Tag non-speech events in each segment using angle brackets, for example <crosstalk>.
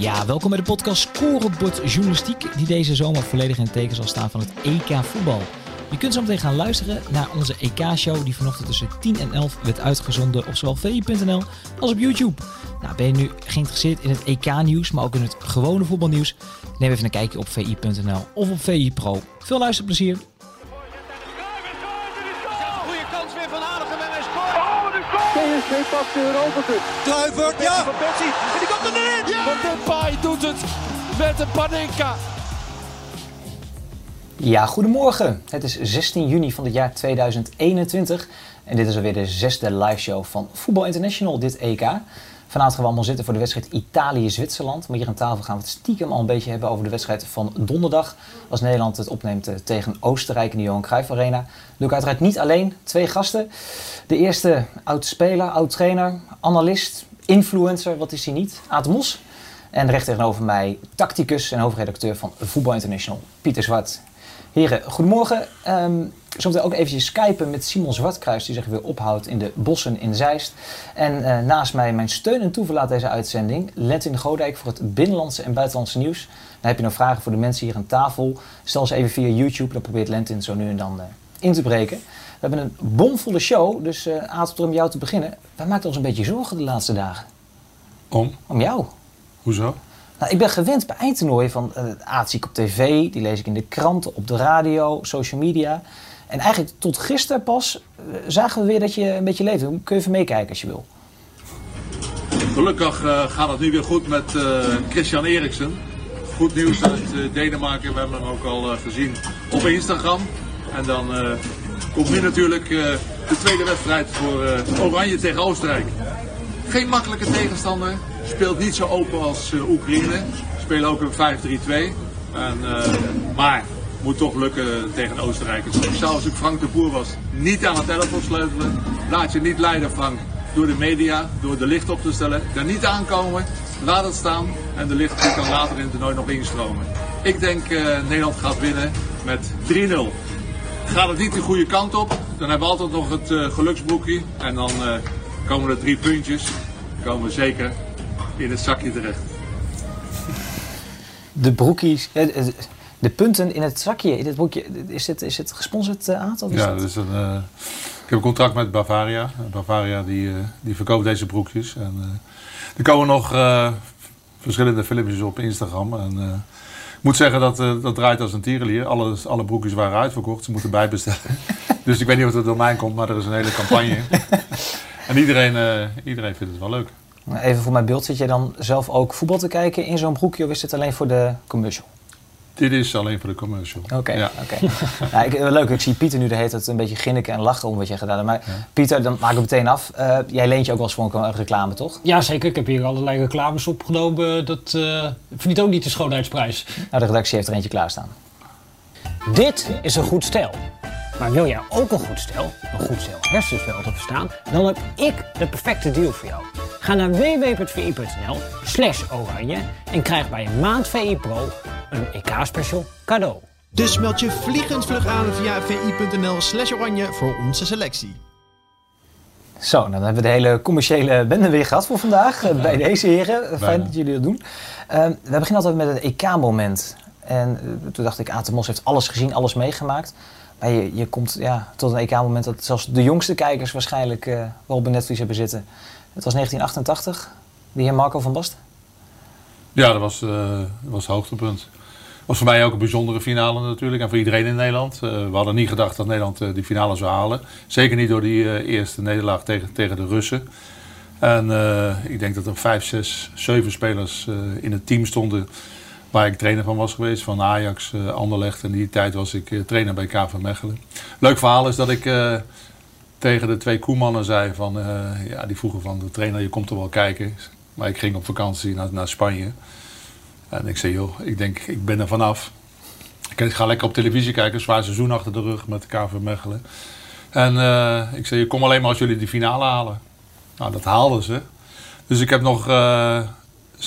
Ja, welkom bij de podcast Scorebord Journalistiek, die deze zomer volledig in het teken zal staan van het EK voetbal. Je kunt zo meteen gaan luisteren naar onze EK-show die vanochtend tussen 10 en 11 werd uitgezonden op zowel vi.nl als op YouTube. Nou, ben je nu geïnteresseerd in het EK-nieuws, maar ook in het gewone voetbalnieuws? Neem even een kijkje op vi.nl of op VI Pro. Veel luisterplezier! Goeie kans weer van Aardigem en hij scoort. PSV pakt de Europa Cup. Kluivert, ja. Van Persie. Erin. Ja. Want Depay doet het met een Panenka. Ja, goedemorgen. Het is 16 juni van het jaar 2021 en dit is alweer de zesde liveshow van Voetbal International, dit EK. Vanavond gaan we allemaal zitten voor de wedstrijd Italië-Zwitserland. Maar hier aan tafel gaan we het stiekem al een beetje hebben over de wedstrijd van donderdag. Als Nederland het opneemt eh, tegen Oostenrijk in de Johan Cruijff Arena. Doe ik uiteraard niet alleen, twee gasten. De eerste oud-speler, oud-trainer, analist, influencer, wat is hij niet? Aad. En recht tegenover mij tacticus en hoofdredacteur van Voetbal International, Pieter Zwart. Heren, goedemorgen. Um, zometeen ook eventjes skypen met Simon Zwartkruis, die zich weer ophoudt in de bossen in Zeist. En uh, naast mij mijn steun en toeverlaat deze uitzending, Lentin Godijk voor het binnenlandse en buitenlandse nieuws. Dan heb je nog vragen voor de mensen hier aan tafel. Stel ze even via YouTube, dan probeert Lentin zo nu en dan uh, in te breken. We hebben een bomvolle show, dus uh, Aad, om jou te beginnen. Wij maken ons een beetje zorgen de laatste dagen. Om? Om jou. Hoezo? Nou, ik ben gewend bij eindtoernooien van uh, Aad zie ik op tv, die lees ik in de kranten, op de radio, social media. En eigenlijk tot gisteren pas uh, zagen we weer dat je een beetje leeft. Kun je even meekijken als je wil. Gelukkig uh, gaat het nu weer goed met Christian Eriksen. Goed nieuws uit Denemarken. We hebben hem ook al gezien op Instagram. En dan komt nu natuurlijk de tweede wedstrijd voor Oranje tegen Oostenrijk. Geen makkelijke tegenstander. Speelt niet zo open als uh, Oekraïne. Spelen ook een 5-3-2. En, uh, maar moet toch lukken tegen Oostenrijkers. Zou als ik Frank de Boer was niet aan het elftal sleutelen. Laat je niet leiden Frank door de media, door de licht op te stellen. Daar niet aankomen. Laat het staan. En de licht kan later in het toernooi nog instromen. Ik denk Nederland gaat winnen met 3-0. Gaat het niet de goede kant op, dan hebben we altijd nog het uh, geluksboekje. En dan uh, komen er drie puntjes. Dan komen we zeker in het zakje terecht. De broekies, de punten in het zakje, in het boekje, is het, is het gesponsord uh? Of is ja, dat is een, uh, ik heb een contract met Bavaria. Bavaria die, uh, die verkoopt deze broekjes. En, er komen nog verschillende filmpjes op Instagram. En, moet zeggen dat dat draait als een tierenlier. Alle, alle broekjes waren uitverkocht, ze moeten bijbestellen. <laughs> dus ik weet niet of het door mij komt, maar er is een hele campagne. <laughs> en iedereen, iedereen vindt het wel leuk. Even voor mijn beeld, zit je dan zelf ook voetbal te kijken in zo'n broekje of is dit alleen voor de commercial? Dit is alleen voor de commercial. Oké, okay, ja. okay. <laughs> ja, ik, leuk. Ik zie Pieter nu de hele tijd een beetje ginniken en lachen om wat jij gedaan hebt. Maar ja. Pieter, dan maak ik meteen af. Uh, jij leent je ook wel eens voor een reclame, toch? Ja, zeker. Ik heb hier allerlei reclames opgenomen. Dat uh, verdient ook niet de schoonheidsprijs. Nou, de redactie heeft er eentje klaarstaan. Dit is een goed stijl. Maar wil jij ook een goed stel, een goed stel hersenspel te verstaan, dan heb ik de perfecte deal voor jou. Ga naar www.vi.nl slash oranje en krijg bij een maand VI Pro een EK-special cadeau. Dus meld je vliegend vlug aan via vi.nl slash oranje voor onze selectie. Zo, dan hebben we de hele commerciële bende weer gehad voor vandaag. Ja. Bij deze heren. Fijn Bijna. dat jullie dat doen. Uh, we beginnen altijd met een EK-moment. En uh, toen dacht ik, Atemos heeft alles gezien, alles meegemaakt. Je, je komt ja, tot een EK-moment dat zelfs de jongste kijkers waarschijnlijk uh, wel op een netvlies hebben zitten. Het was 1988, de heer Marco van Basten. Ja, dat was, uh, was het hoogtepunt. was voor mij ook een bijzondere finale natuurlijk. En voor iedereen in Nederland. Uh, we hadden niet gedacht dat Nederland die finale zou halen. Zeker niet door die eerste nederlaag tegen, tegen de Russen. En ik denk dat er vijf, zes, zeven spelers in het team stonden waar ik trainer van was geweest. Van Ajax, Anderlecht. En die tijd was ik trainer bij KV Mechelen. Leuk verhaal is dat ik tegen de twee Koemannen zei van, ja, die vroegen van de trainer, je komt er wel kijken. Maar ik ging op vakantie naar, naar Spanje. En ik zei, joh, ik denk, ik ben er vanaf. Ik ga lekker op televisie kijken, zwaar seizoen achter de rug met KV Mechelen. En ik zei, kom alleen maar als jullie die finale halen. Nou, dat haalden ze. Dus ik heb nog,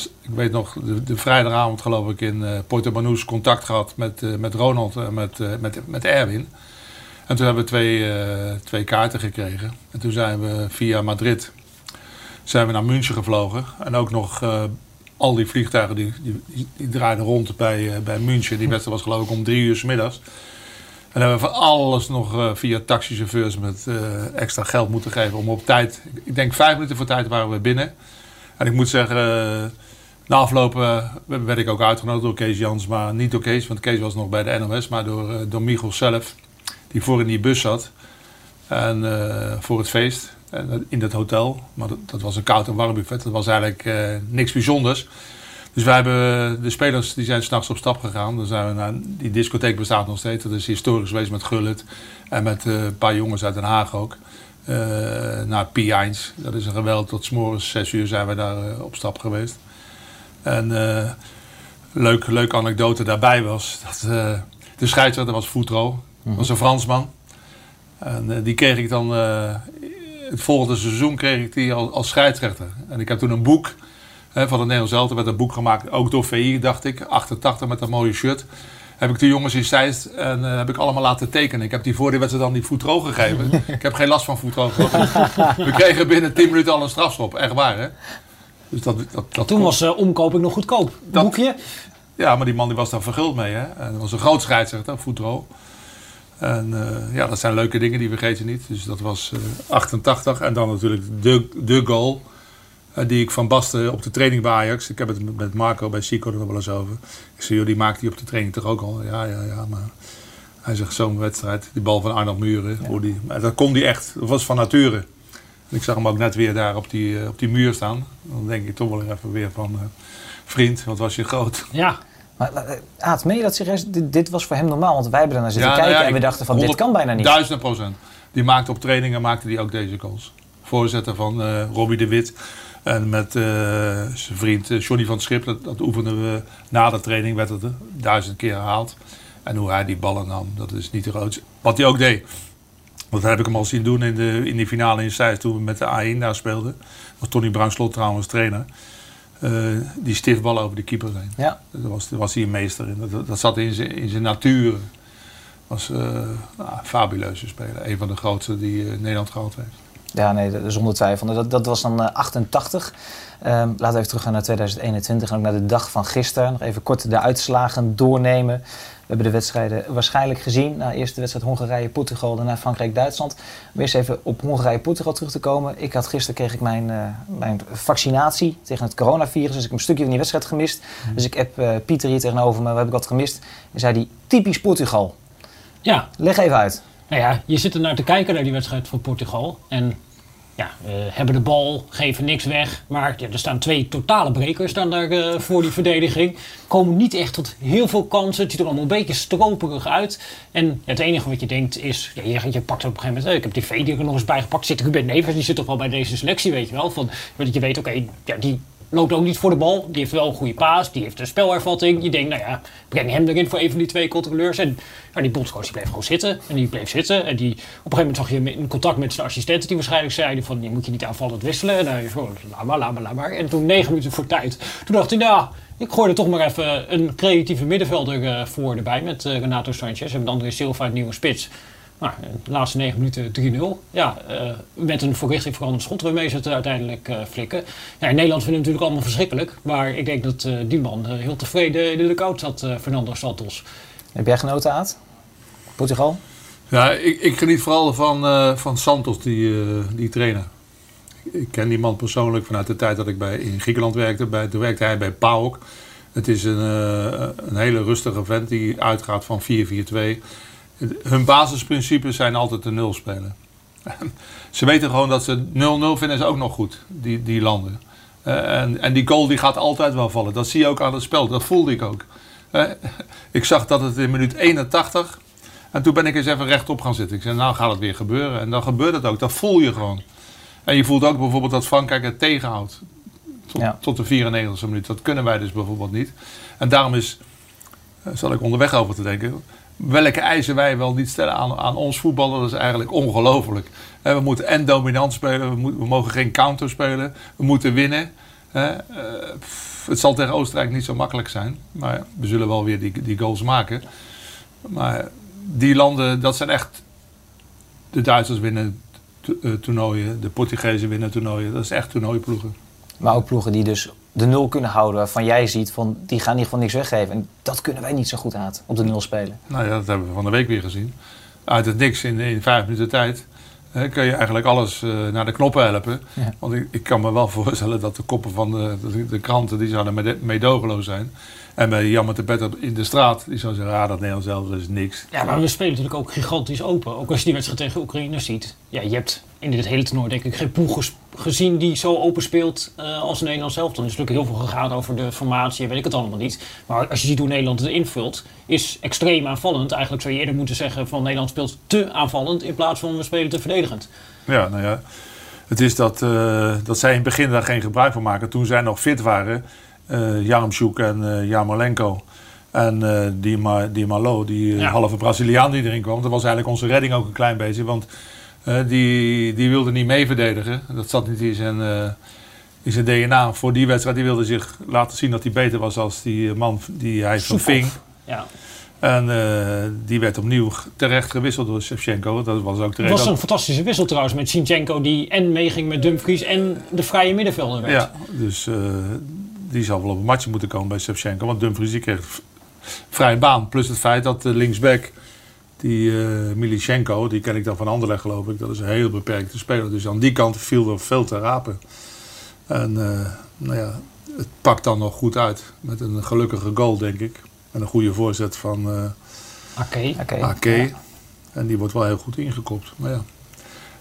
ik weet nog, de, vrijdagavond geloof ik in uh, Porto Banús contact gehad met, met Ronald en met, met, met Erwin. En toen hebben we twee, twee kaarten gekregen. En toen zijn we via Madrid zijn we naar München gevlogen. En ook nog al die vliegtuigen die, die, draaiden rond bij, eh, bij München. Die wedstrijd was geloof ik om drie uur s middags. En dan hebben we van alles nog eh, via taxichauffeurs met eh, extra geld moeten geven om op tijd. Ik denk vijf minuten voor tijd waren we binnen. En ik moet zeggen, eh, na afloop eh, werd ik ook uitgenodigd door Kees Jans. Maar niet door Kees, want Kees was nog bij de NOS. Maar door, eh, door Michel zelf, die voor in die bus zat. En voor het feest. In dat hotel. Maar dat, dat was een koud en warm buffet. Dat was eigenlijk niks bijzonders. Dus wij hebben, de spelers die zijn s'nachts op stap gegaan. Dan zijn we naar, die discotheek bestaat nog steeds. Dat is historisch geweest met Gullit. En met een paar jongens uit Den Haag ook. Eh, naar P1. Dat is een geweld. Tot 's morgens 6 uur zijn we daar eh, op stap geweest. En eh leuk, leuke anekdote daarbij was dat de scheidsrechter was Foutro. Dat was een Fransman. En die kreeg ik dan, het volgende seizoen kreeg ik die als, als scheidsrechter. En ik heb toen een boek van het Nederlands Elftal, werd een boek gemaakt, ook door VI dacht ik, 88 met dat mooie shirt. Heb ik de jongens in Zeist en eh, heb ik allemaal laten tekenen. Ik heb die voor die wedstrijd dan die Foutro gegeven. <laughs> ik heb geen last van gehad. We kregen binnen 10 minuten al een strafschop, echt waar hè. Dus dat, dat, dat Toen kon- was eh, omkoping nog goedkoop. Dat- Boekje. ja, maar die man die was daar verguld mee. Hè? En dat was een groot scheidsrechter, Foutro. En eh, ja, dat zijn leuke dingen, die vergeet je niet. Dus dat was eh, 88. En dan natuurlijk de, de goal. Eh, die ik van Basten op de training bij Ajax. Ik heb het met- Marco bij Chico er nog wel eens over. Ik zei, joh, die maakt die op de training toch ook al? Ja, ja, ja. Maar hij zegt, zo'n wedstrijd. Die bal van Arnold Muren. Hoe die, maar dat kon die echt. Dat was van nature. En ik zag hem ook net weer daar op die, eh, op die muur staan. Dan denk ik toch wel even weer van... eh, vriend, wat was je groot. Ja. Maar Aad, meen je dat serieus? Dit, dit was voor hem normaal, want wij hebben daarnaar zitten Ja, nou kijken ja, en we dachten van dit 100 kan bijna niet. Duizend procent. Die maakte op trainingen maakte die ook deze goals. Voorzitter van eh Robbie de Wit. En met eh, zijn vriend eh, Johnny van het Schip. Dat, dat oefenden we na de training. Werd het duizend keer herhaald. En hoe hij die ballen nam, dat is niet te groot. Wat hij ook deed. Dat heb ik hem al zien doen in, de, in die finale in Zeist. Toen we met de A1 daar speelden. Was Tony Bruinslot trouwens trainer. Eh, die stiftbal over de keeper heen. Ja. Daar was, daar was hij een meester in. Dat, dat zat in zijn, in zijn natuur. Was eh nou, een fabuleuze speler. Een van de grootste die Nederland gehad heeft. Ja, nee, zonder twijfel. Dat, dat was dan eh, 88. Ehm, laten we even teruggaan naar 2021 en ook naar de dag van gisteren. Nog even kort de uitslagen doornemen. We hebben de wedstrijden waarschijnlijk gezien. Nou, eerst de wedstrijd Hongarije-Portugal, daarna Frankrijk-Duitsland. Om eerst even op Hongarije-Portugal terug te komen. Ik had gisteren kreeg ik mijn, eh, mijn vaccinatie tegen het coronavirus. Dus ik heb een stukje van die wedstrijd gemist. Dus ik heb eh, Pieter hier tegenover me, we hebben wat gemist. En zei die typisch Portugal. Ja. Leg even uit. Nou ja, je zit er naar te kijken naar die wedstrijd van Portugal. En ja, eh, hebben de bal, geven niks weg. Maar ja, er staan twee totale brekers staan daar, eh, voor die verdediging. Komen niet echt tot heel veel kansen. Het ziet er allemaal een beetje stroperig uit. En het enige wat je denkt is... Ja, je, je pakt op een gegeven moment... eh, ik heb die V die er nog eens bij gepakt. Zit Ruben Nevers, die zit toch wel bij deze selectie, weet je wel. Van, dat je weet, oké, ja, die loopt ook niet voor de bal. Die heeft wel een goede paas. Die heeft een spelervatting. Je denkt, nou ja, breng hem erin voor een van die twee controleurs. En die bondscoach die bleef gewoon zitten. En die bleef zitten. En die, op een gegeven moment zag je in contact met zijn assistenten. Die waarschijnlijk zeiden van, je moet je niet aanvallend wisselen. En hij gewoon, laat maar, laat. En toen negen minuten voor tijd. Toen dacht hij, nou, ik gooi er toch maar even een creatieve middenvelder eh, voor erbij. Met eh, Renato Sanchez en André Silva, het nieuwe spits. Nou, de laatste negen minuten 3-0. Ja, eh, met een voor richting veranderd schot waarmee ze het uiteindelijk eh, flikken. Ja, in Nederland vinden we het natuurlijk allemaal verschrikkelijk. Maar ik denk dat eh, die man eh, heel tevreden in de dugout zat, eh, Fernando Santos. Heb jij genoten, Aad? Portugal? Ja, ik, ik geniet vooral van, eh, van Santos, die, eh, die trainer. Ik ken die man persoonlijk vanuit de tijd dat ik bij, in Griekenland werkte. Bij, toen werkte hij bij PAOK. Het is een, eh, een hele rustige vent die uitgaat van 4-4-2. Hun basisprincipes zijn altijd de nul spelen. <laughs> ze weten gewoon dat ze 0-0 vinden ze ook nog goed, die, die landen. Eh, en, en die goal die gaat altijd wel vallen. Dat zie je ook aan het spel. Dat voelde ik ook. Eh, <laughs> ik zag dat het in minuut 81 en toen ben ik eens even rechtop gaan zitten. Ik zei, nou gaat het weer gebeuren. En dan gebeurt het ook. Dat voel je gewoon. En je voelt ook bijvoorbeeld dat Frankrijk het tegenhoudt. Tot, Ja. tot de 94e minuut. Dat kunnen wij dus bijvoorbeeld niet. En daarom is, eh, zal ik onderweg over te denken... welke eisen wij wel niet stellen aan, aan ons voetballen, dat is eigenlijk ongelooflijk. We moeten en dominant spelen, we, mogen geen counter spelen, we moeten winnen. Eh, het zal tegen Oostenrijk niet zo makkelijk zijn, maar we zullen wel weer die, die goals maken. Maar die landen, dat zijn echt. De Duitsers winnen eh, toernooien, de Portugezen winnen toernooien. Dat is echt toernooiploegen. Maar ook ploegen die dus de nul kunnen houden waarvan jij ziet van die gaan in ieder geval niks weggeven. En dat kunnen wij niet zo goed aan op de nul spelen. Nou ja, dat hebben we van de week weer gezien. Uit het niks in, in vijf minuten tijd hè, kun je eigenlijk alles eh, naar de knoppen helpen. Ja. Want ik, ik kan me wel <laughs> voorstellen dat de koppen van de, de, de kranten die zouden mede- meedogenloos zijn. En bij de pet op- in de straat, die zou zeggen, ah, dat Nederland zelf dat is niks. Ja, maar we spelen natuurlijk ook gigantisch open. Ook als je die wedstrijd tegen Oekraïne ziet. Ja, je hebt in dit hele toernooi denk ik geen ploeg gezien die zo open speelt eh, als Nederland zelf. Dan is natuurlijk heel veel gegaan over de formatie en weet ik het allemaal niet. Maar als je ziet hoe Nederland het invult, is extreem aanvallend. Eigenlijk zou je eerder moeten zeggen van Nederland speelt te aanvallend in plaats van we spelen te verdedigend. Ja, nou ja. Het is dat, eh, dat zij in het begin daar geen gebruik van maken. Toen zij nog fit waren, eh Jarmshoek en eh Jarmolenko en eh die, Ma, die Malo, die Ja. halve Braziliaan die erin kwam. Dat was eigenlijk onze redding ook een klein beetje. Want die, die wilde niet mee verdedigen. Dat zat niet in zijn, eh, in zijn DNA voor die wedstrijd. Die wilde zich laten zien dat hij beter was als die man die hij verving. Ja. En eh, die werd opnieuw terecht gewisseld door Shevchenko. Dat was ook Het terecht. was een fantastische wissel trouwens met Sinchenko die en meeging met Dumfries en de vrije middenvelder werd. Ja, dus eh, die zal wel op een matje moeten komen bij Shevchenko. Want Dumfries die kreeg vrije baan. Plus het feit dat de linksback, die eh Milichenko, die ken ik dan van Anderlecht geloof ik. Dat is een heel beperkte speler. Dus aan die kant viel er veel te rapen. En eh, nou ja, het pakt dan nog goed uit. Met een gelukkige goal denk ik. En een goede voorzet van eh Oké. Oké. Ake. En die wordt wel heel goed ingekopt. Maar ja.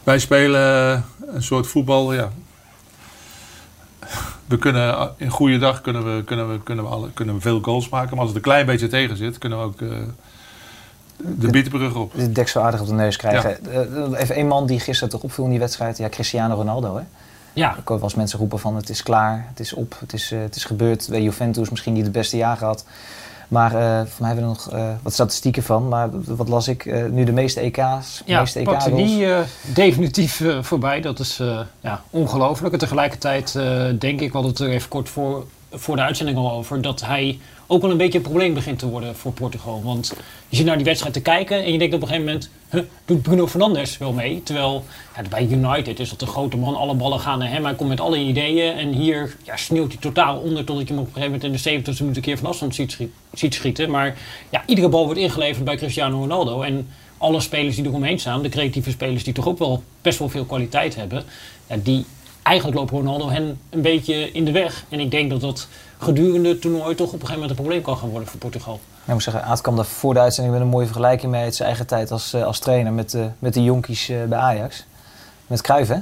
Wij spelen een soort voetbal, ja. We kunnen eh, in goede dag kunnen we, kunnen we, kunnen we, alle, kunnen we veel goals maken. Maar als het een klein beetje tegen zit, kunnen we ook eh, de bietenbrug op. De dek zo aardig op de neus krijgen. Eh, even één man die gisteren toch opviel in die wedstrijd. Ja, Cristiano Ronaldo. Hè? Ja, Ik hoor wel eens mensen roepen van het is klaar, het is op, het is, eh, het is gebeurd. Bij Juventus misschien niet het beste jaar gehad. Maar eh voor mij hebben we nog eh, wat statistieken van. Maar wat las ik? Eh, nu de meeste EK's, Ja, meeste EK-goals. die definitief voorbij. Dat is ja, ongelooflijk. En tegelijkertijd denk ik, we hadden het er even kort voor, voor de uitzending al over, dat hij ook wel een beetje een probleem begint te worden voor Portugal. Want je zit naar die wedstrijd te kijken en je denkt op een gegeven moment, doet Bruno Fernandes wel mee? Terwijl ja, bij United is dat de grote man, alle ballen gaan naar hem, hij komt met alle ideeën. En hier ja, sneeuwt hij totaal onder totdat je hem op een gegeven moment in de 70ste minuut een keer van afstand ziet, schiet- ziet schieten. Maar ja, iedere bal wordt ingeleverd bij Cristiano Ronaldo. En alle spelers die eromheen staan, de creatieve spelers die toch ook wel best wel veel kwaliteit hebben, ja, die eigenlijk loopt Ronaldo hen een beetje in de weg. En ik denk dat dat gedurende het toernooi toch op een gegeven moment een probleem kan gaan worden voor Portugal. Ja, ik moet zeggen, Aad kwam daar voor de uitzending met een mooie vergelijking mee uit zijn eigen tijd als, eh, als trainer met, de met de jonkies eh, bij Ajax. Met Cruijff, hè?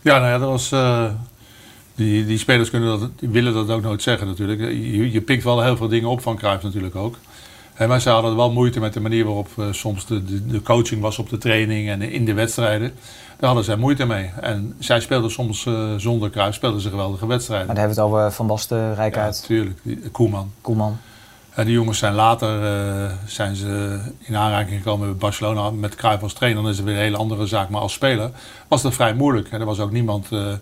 Ja, nou ja, dat was. eh, die, die spelers kunnen dat, willen dat ook nooit zeggen natuurlijk. Je, je pikt wel heel veel dingen op van Cruijff natuurlijk ook. Maar ze hadden wel moeite met de manier waarop soms de, de, de coaching was op de training en in de wedstrijden. Daar hadden zij moeite mee. En zij speelden soms zonder Cruijff, speelden ze geweldige wedstrijden. Maar daar hebben we het over Van Basten, ja, Rijkaard, natuurlijk. Die- Koeman. Die jongens zijn later eh, zijn ze in aanraking gekomen met Barcelona met Cruijff als trainer. Is het weer een hele andere zaak. Maar als speler was dat vrij moeilijk. Er was ook niemand eh,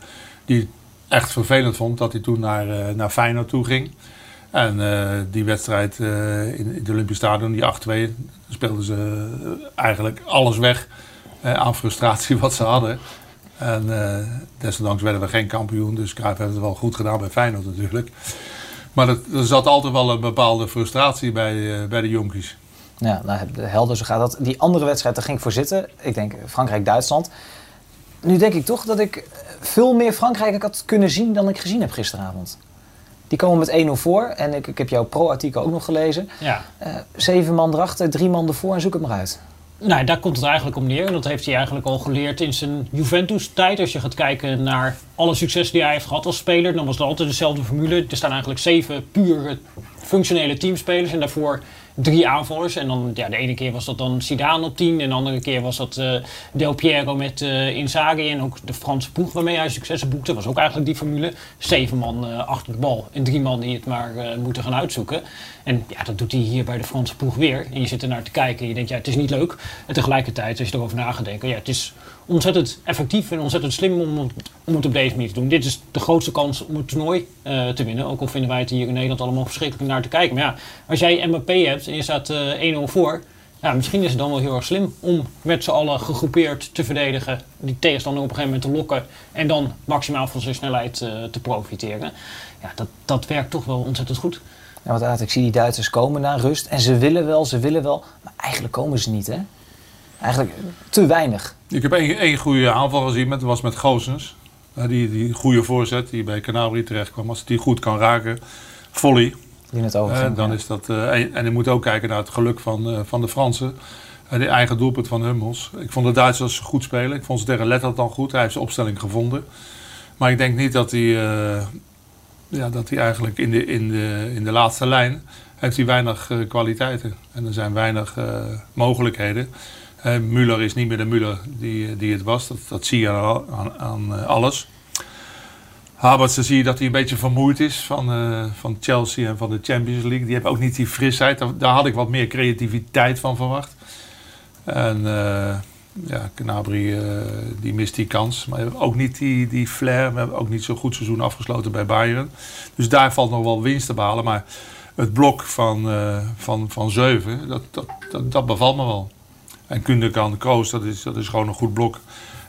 die echt vervelend vond dat hij toen naar, eh, naar Feyenoord toe ging. En die wedstrijd in, het Olympisch Stadion, die 8-2, speelden ze eigenlijk alles weg aan frustratie <laughs> wat ze hadden. En desondanks werden we geen kampioen. Dus Cruijff heeft het wel goed gedaan bij Feyenoord natuurlijk. Maar dat, er zat altijd wel een bepaalde frustratie bij, eh, bij de jonkies. Ja, nou, de helder, zo gaat dat. Die andere wedstrijd, daar ging ik voor zitten. Ik denk Frankrijk-Duitsland. Nu denk ik toch dat ik veel meer Frankrijk had kunnen zien dan ik gezien heb gisteravond. Die komen met 1-0 voor. En ik, ik heb jouw pro-artikel ook nog gelezen. Ja. Eh, zeven man erachter, drie man ervoor en zoek het maar uit. Nou, daar komt het eigenlijk om neer. En dat heeft hij eigenlijk al geleerd in zijn Juventus-tijd. Als je gaat kijken naar alle successen die hij heeft gehad als speler, dan was het altijd dezelfde formule. Er staan eigenlijk zeven pure functionele teamspelers en daarvoor drie aanvallers. En dan, ja, de ene keer was dat dan Zidane op 10 en de andere keer was dat eh, Del Piero met eh Inzaghi en ook de Franse ploeg waarmee hij successen boekte. was ook eigenlijk die formule. Zeven man eh, achter de bal en drie man die het maar moeten gaan uitzoeken. En ja, dat doet hij hier bij de Franse ploeg weer. En je zit er naar te kijken en je denkt, ja, het is niet leuk. En tegelijkertijd, als je erover na gaat denken, ja, het is ontzettend effectief en ontzettend slim om, het- om het op deze manier te doen. Dit is de grootste kans om het toernooi eh, te winnen. Ook al vinden wij het hier in Nederland allemaal verschrikkelijk naar te kijken. Maar ja, als jij Mbappé hebt en je staat eh 1-0 voor, Ja, misschien is het dan wel heel erg slim om met z'n allen gegroepeerd te verdedigen. Die tegenstander op een gegeven moment te lokken. En dan maximaal van zijn snelheid eh, te profiteren. Ja, dat, dat werkt toch wel ontzettend goed. Ja, want ik zie die Duitsers komen naar rust. En ze willen wel, ze willen wel. Maar eigenlijk komen ze niet, hè? Eigenlijk te weinig. Ik heb één, één goede aanval gezien, dat was met Goossens. Eh, die, die goede voorzet die bij Canabria terecht kwam. Als die goed kan raken, volley. Die het Eh, over. dan is dat, eh, en, en je moet ook kijken naar het geluk van, eh, van de Fransen. En de eigen doelpunt van Hummels. Ik vond de Duitsers goed spelen. Ik vond ze tegen dan goed. Hij heeft zijn opstelling gevonden. Maar ik denk niet dat hij, eh, ja, dat hij eigenlijk in de, in, de, in de laatste lijn heeft hij weinig eh, kwaliteiten. En er zijn weinig eh, mogelijkheden. Müller is niet meer de Müller die, die het was. Dat, dat zie je aan, aan, aan, eh, alles. Havertz zie je dat hij een beetje vermoeid is van, eh, van Chelsea en van de Champions League. Die heeft ook niet die frisheid. Daar, had ik wat meer creativiteit van verwacht. En eh ja, die mist die kans. Maar ook niet die, die flair. We hebben ook niet zo'n goed seizoen afgesloten bij Bayern. Dus daar valt nog wel winst te behalen. Maar het blok van, van, van Zeven, dat, dat, dat, dat bevalt me wel. En Kundekan, Kroos, dat is, dat is gewoon een goed blok.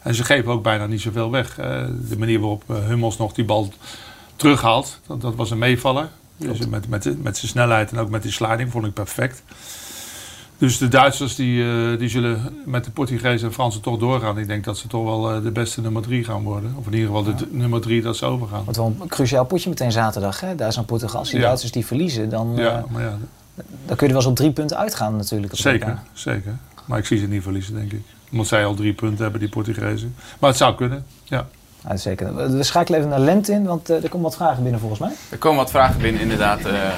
En ze geven ook bijna niet zoveel weg. Eh, de manier waarop eh, Hummels nog die bal terughaalt, dat, dat was een meevaller. Dus met, met, met zijn snelheid en ook met die sliding vond ik perfect. Dus de Duitsers die, eh, die zullen met de Portugezen en Fransen toch doorgaan. Ik denk dat ze toch wel de beste nummer drie gaan worden. Of in ieder geval de nummer drie dat ze overgaan. Wat wel een cruciaal potje meteen zaterdag, hè? Duitsland-Portugal. Als die Ja. Duitsers die verliezen, dan, Ja, maar ja, dan kun je er wel eens op drie punten uitgaan natuurlijk. zeker, elkaar. zeker. Maar ik zie ze niet verliezen, denk ik. Omdat zij al drie punten hebben, die Portugezen. Maar het zou kunnen, ja. Ja, zeker. We- schakelen even naar Lent in, want eh, er komen wat vragen binnen volgens mij. Er komen wat vragen binnen, inderdaad, eh,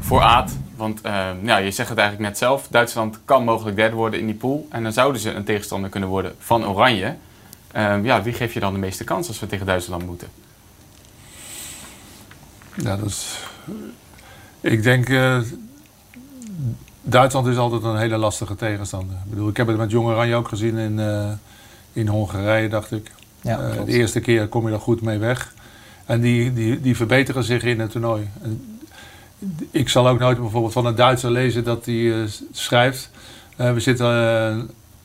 voor Aad. Want ja, je zegt het eigenlijk net zelf. Duitsland kan mogelijk derde worden in die pool. En dan zouden ze een tegenstander kunnen worden van Oranje. Eh, ja, wie geef je dan de meeste kans als we tegen Duitsland moeten? Ja, dat is... Ik denk... Duitsland is altijd een hele lastige tegenstander. Ik bedoel, ik heb het met Jong Oranje ook gezien in, eh, in Hongarije, dacht ik. Ja, Eh, de eerste keer kom je er goed mee weg. En die, die, die verbeteren zich in het toernooi. En ik zal ook nooit bijvoorbeeld van een Duitser lezen dat hij eh, schrijft... we zitten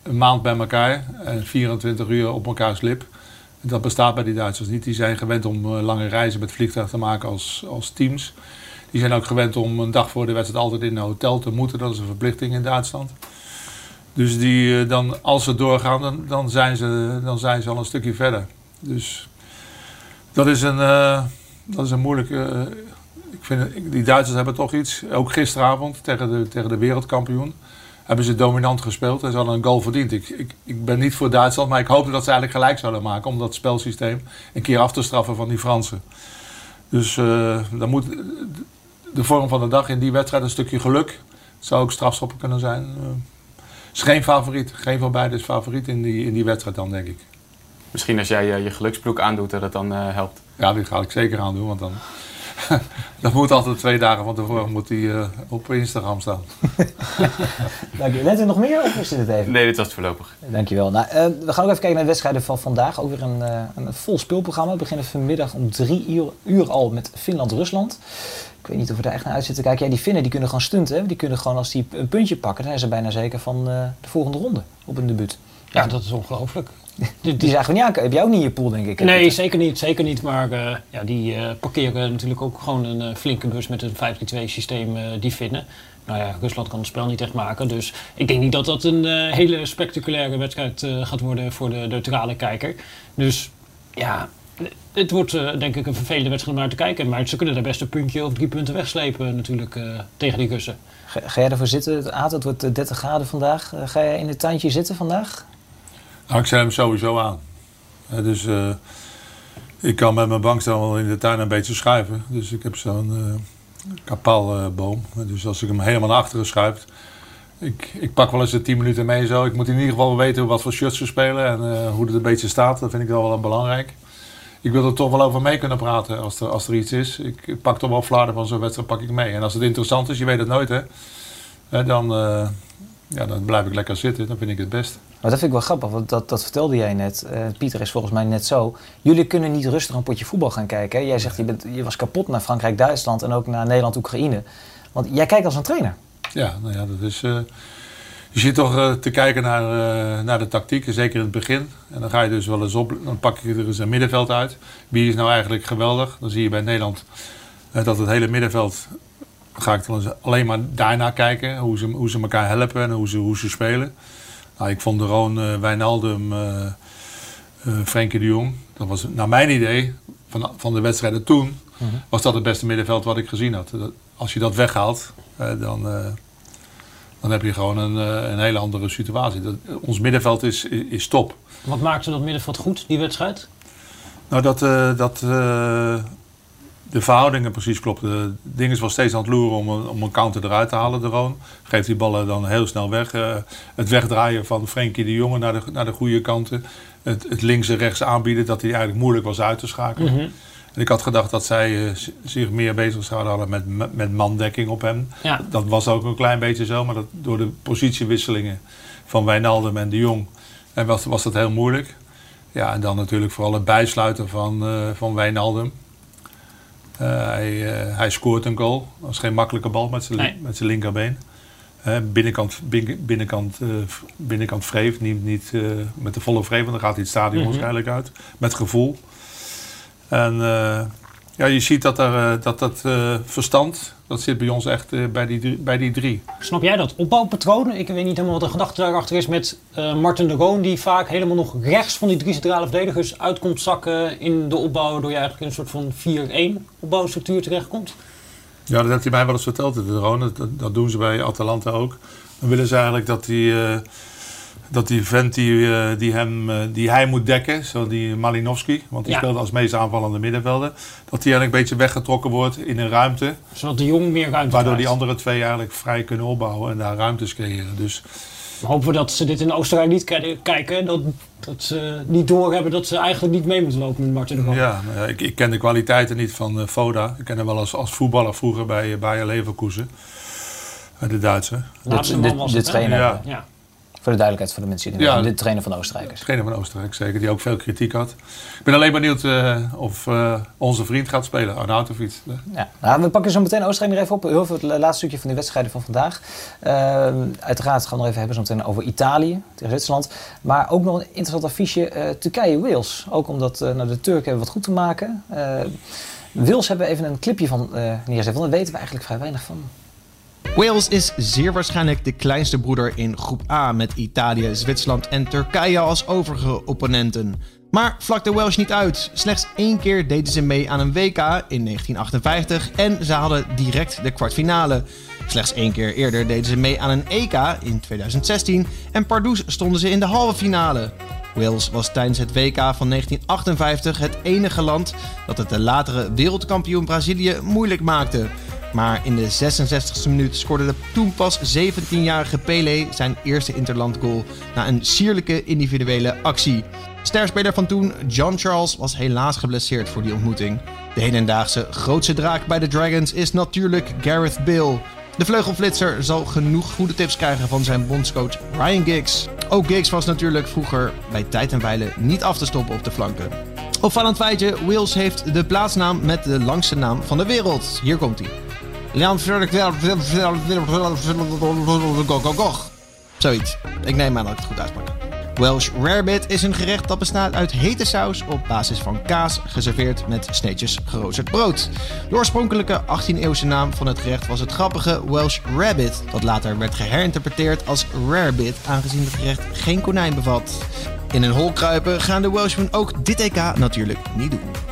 een maand bij elkaar en 24 uur op elkaars lip. Dat bestaat bij die Duitsers niet. Die zijn gewend om lange reizen met vliegtuig te maken als, als teams. Die zijn ook gewend om een dag voor de wedstrijd altijd in een hotel te moeten. Dat is een verplichting in Duitsland. Dus die, eh, dan, als ze doorgaan, dan, zijn ze, dan zijn ze al een stukje verder. Dus dat is een, eh, dat is een moeilijke... eh, ik vind, die Duitsers hebben toch iets. Ook gisteravond tegen de, tegen de wereldkampioen hebben ze dominant gespeeld en ze hadden een goal verdiend. Ik, ik, ik ben niet voor Duitsland, maar ik hoopte dat ze eigenlijk gelijk zouden maken om dat spelsysteem een keer af te straffen van die Fransen. Dus eh, dan moet de vorm van de dag in die wedstrijd een stukje geluk. Zou ook strafschoppen kunnen zijn. Eh, is geen favoriet. Geen van beiden is favoriet in die, in die wedstrijd dan, denk ik. Misschien als jij eh, je geluksbroek aandoet, dat het dan eh, helpt. Ja, die ga ik zeker aan doen, want dan... <laughs> dat moet altijd twee dagen van tevoren moet die, eh, op Instagram staan. <laughs> Dank je. Let u nog meer of is dit het even? Nee, dit was het voorlopig. Dankjewel. Nou, eh, we gaan ook even kijken naar de wedstrijden van vandaag. Ook weer een, eh, een vol speelprogramma. We beginnen vanmiddag om drie uur, uur al met Finland-Rusland. Ik weet niet of we daar echt naar uit zitten kijken. Ja, die Finnen die kunnen gewoon stunten. Die kunnen gewoon als die een puntje pakken, dan zijn ze bijna zeker van eh, de volgende ronde op een debuut. Ja, dat is ongelooflijk. <laughs> Die- Die zagen we niet aan. Heb jij ook niet in je pool, denk ik? Nee, zeker niet. Zeker niet. Maar eh, ja, die eh, parkeren natuurlijk ook gewoon een flinke bus met een 5-3-2 systeem die vinden. Nou ja, Rusland kan het spel niet echt maken. Dus ik denk niet dat dat een hele spectaculaire wedstrijd gaat worden voor de neutrale kijker. Dus ja, het wordt eh, denk ik een vervelende wedstrijd om naar te kijken. Maar ze kunnen daar best een puntje of drie punten wegslepen natuurlijk eh, tegen die Russen. Ga, ga jij ervoor zitten? Aad, het wordt eh, 30 graden vandaag. Eh, ga jij in het tuintje zitten vandaag? Nou, ik zet hem sowieso aan. Eh, dus eh, ik kan met mijn bankstel wel in de tuin een beetje schuiven. Dus ik heb zo'n eh kapaalboom. dus als ik hem helemaal naar achteren schuif... Ik, ik pak wel eens de 10 minuten mee zo. Ik moet in ieder geval weten wat voor shirts ze spelen en eh, hoe het een beetje staat. Dat vind ik wel wel belangrijk. Ik wil er toch wel over mee kunnen praten als er, als er iets is. Ik, pak toch wel flarden van zo'n wedstrijd pak ik mee. En als het interessant is, je weet het nooit hè. Hè, dan, eh, ja, dan blijf ik lekker zitten. Dan vind ik het best. Maar dat vind ik wel grappig, want dat, dat vertelde jij net. Eh, Pieter is volgens mij net zo. Jullie kunnen niet rustig een potje voetbal gaan kijken. Hè? Jij zegt je, bent, je was kapot naar Frankrijk, Duitsland en ook naar Nederland, Oekraïne. Want jij kijkt als een trainer. Ja, nou ja, dat is. eh, je zit toch eh, te kijken naar, eh, naar de tactiek, zeker in het begin. En dan ga je dus wel eens op, dan pak je er eens een middenveld uit. Wie is nou eigenlijk geweldig? Dan zie je bij Nederland eh, dat het hele middenveld, ga ik dan alleen maar daarna kijken. Hoe ze, hoe ze elkaar helpen en hoe ze, hoe ze spelen. Nou, ik vond de Roon, Wijnaldum, Frenkie de Jong, dat was naar mijn idee van, van de wedstrijden toen, was dat het beste middenveld wat ik gezien had. Dat- als je dat weghaalt, dan, dan heb je gewoon een, eh, een hele andere situatie. Dat, ons middenveld is, is top. Wat maakte dat middenveld goed, die wedstrijd? Nou, dat, eh, dat eh, de verhoudingen precies klopten. Dinges was steeds aan het loeren om een, om een counter eruit te halen, de Roon. Geeft die ballen dan heel snel weg. Het wegdraaien van Frenkie de Jonge naar de, naar de goede kanten. Het, het links en rechts aanbieden, dat hij eigenlijk moeilijk was uit te schakelen. En ik had gedacht dat zij eh, zich meer bezig zouden houden met, met mandekking op hem. Ja. Dat was ook een klein beetje zo, maar dat, door de positiewisselingen van Wijnaldum en de Jong en was, was dat heel moeilijk. Ja, en dan natuurlijk vooral het bijsluiten van, eh, van Wijnaldum. Eh, hij, eh, hij scoort een goal. Dat was geen makkelijke bal met zijn Nee. met zijn linkerbeen. Eh, binnenkant, bin- binnenkant, eh, binnenkant vreef, niet, niet eh, met de volle vreef, want dan gaat hij het stadion waarschijnlijk uit. Met gevoel. En eh, ja, je ziet dat er, eh, dat, dat eh, verstand, dat zit bij ons echt bij, die, drie- bij die drie. Snap jij dat opbouwpatroon? Ik weet niet helemaal wat de gedachte daarachter is met Martin de Roon, die vaak helemaal nog rechts van die drie centrale verdedigers uitkomt zakken in de opbouw, waardoor je eigenlijk in een soort van 4-1 opbouwstructuur terechtkomt. Ja, dat heeft hij mij wel eens verteld, de Ron. Dat, dat doen ze bij Atalanta ook. Dan willen ze eigenlijk dat die, dat die vent die, eh, die, hem, eh, die hij moet dekken, zo die Malinowski, want die Ja. speelt als meest aanvallende middenvelder, dat die eigenlijk een beetje weggetrokken wordt in een ruimte, Zodat de Jong meer ruimte waardoor die andere twee eigenlijk vrij kunnen opbouwen en daar ruimtes creëren. Dus Hopen we dat ze dit in Oostenrijk niet kijken, dat, dat ze niet doorhebben dat ze eigenlijk niet mee moeten lopen met Martin de Roon. ja, ik, ik ken de kwaliteiten niet van eh, Foda. Ik ken hem wel als, als voetballer vroeger bij Bayer Leverkusen, de. Laatste man was het, hè? trainer, Ja. Ja. Voor de duidelijkheid voor de mensen die Ja. de trainer van de Oostenrijkers. Trainer van Oostenrijk, zeker. Die ook veel kritiek had. Ik ben alleen benieuwd eh, of eh, onze vriend gaat spelen, Arnautovic. Ja. Nou, we pakken zo meteen Oostenrijk nog even op. Heel veel het laatste stukje van die wedstrijden van vandaag. Ehm, uiteraard gaan we nog even hebben zo meteen over Italië tegen Zwitserland. Maar ook nog een interessant affiche eh, Turkije-Wales. Ook omdat eh, nou, de Turken hebben wat goed te maken. Eh Wales hebben we even een clipje van eh neergezet. Want daar weten we eigenlijk vrij weinig van. Wales is zeer waarschijnlijk de kleinste broeder in groep A met Italië, Zwitserland en Turkije als overige opponenten. Maar vlak de Welsh niet uit. Slechts één keer deden ze mee aan een WK in 1958 en ze hadden direct de kwartfinale. Slechts één keer eerder deden ze mee aan een EK in 2016 en pardoes stonden ze in de halve finale. Wales was tijdens het WK van 1958 het enige land dat het de latere wereldkampioen Brazilië moeilijk maakte. Maar in de 66e minuut scoorde de toen pas 17-jarige Pelé zijn eerste interlandgoal na een sierlijke individuele actie. Sterspeler van toen, John Charles, was helaas geblesseerd voor die ontmoeting. De hedendaagse grootste draak bij de Dragons is natuurlijk Gareth Bale. De vleugelflitser zal genoeg goede tips krijgen van zijn bondscoach Ryan Giggs. Ook Giggs was natuurlijk vroeger bij tijd en wijle niet af te stoppen op de flanken. Opvallend feitje, Wales heeft de plaatsnaam met de langste naam van de wereld. Hier komt hij. Zoiets. Ik neem aan dat ik het goed uitspreek. Welsh Rarebit is een gerecht dat bestaat uit hete saus op basis van kaas, geserveerd met sneetjes geroosterd brood. De oorspronkelijke 18e-eeuwse naam van het gerecht was het grappige Welsh Rabbit, dat later werd geherinterpreteerd als Rarebit, aangezien het gerecht geen konijn bevat. In een hol kruipen gaan de Welshmen ook dit EK natuurlijk niet doen.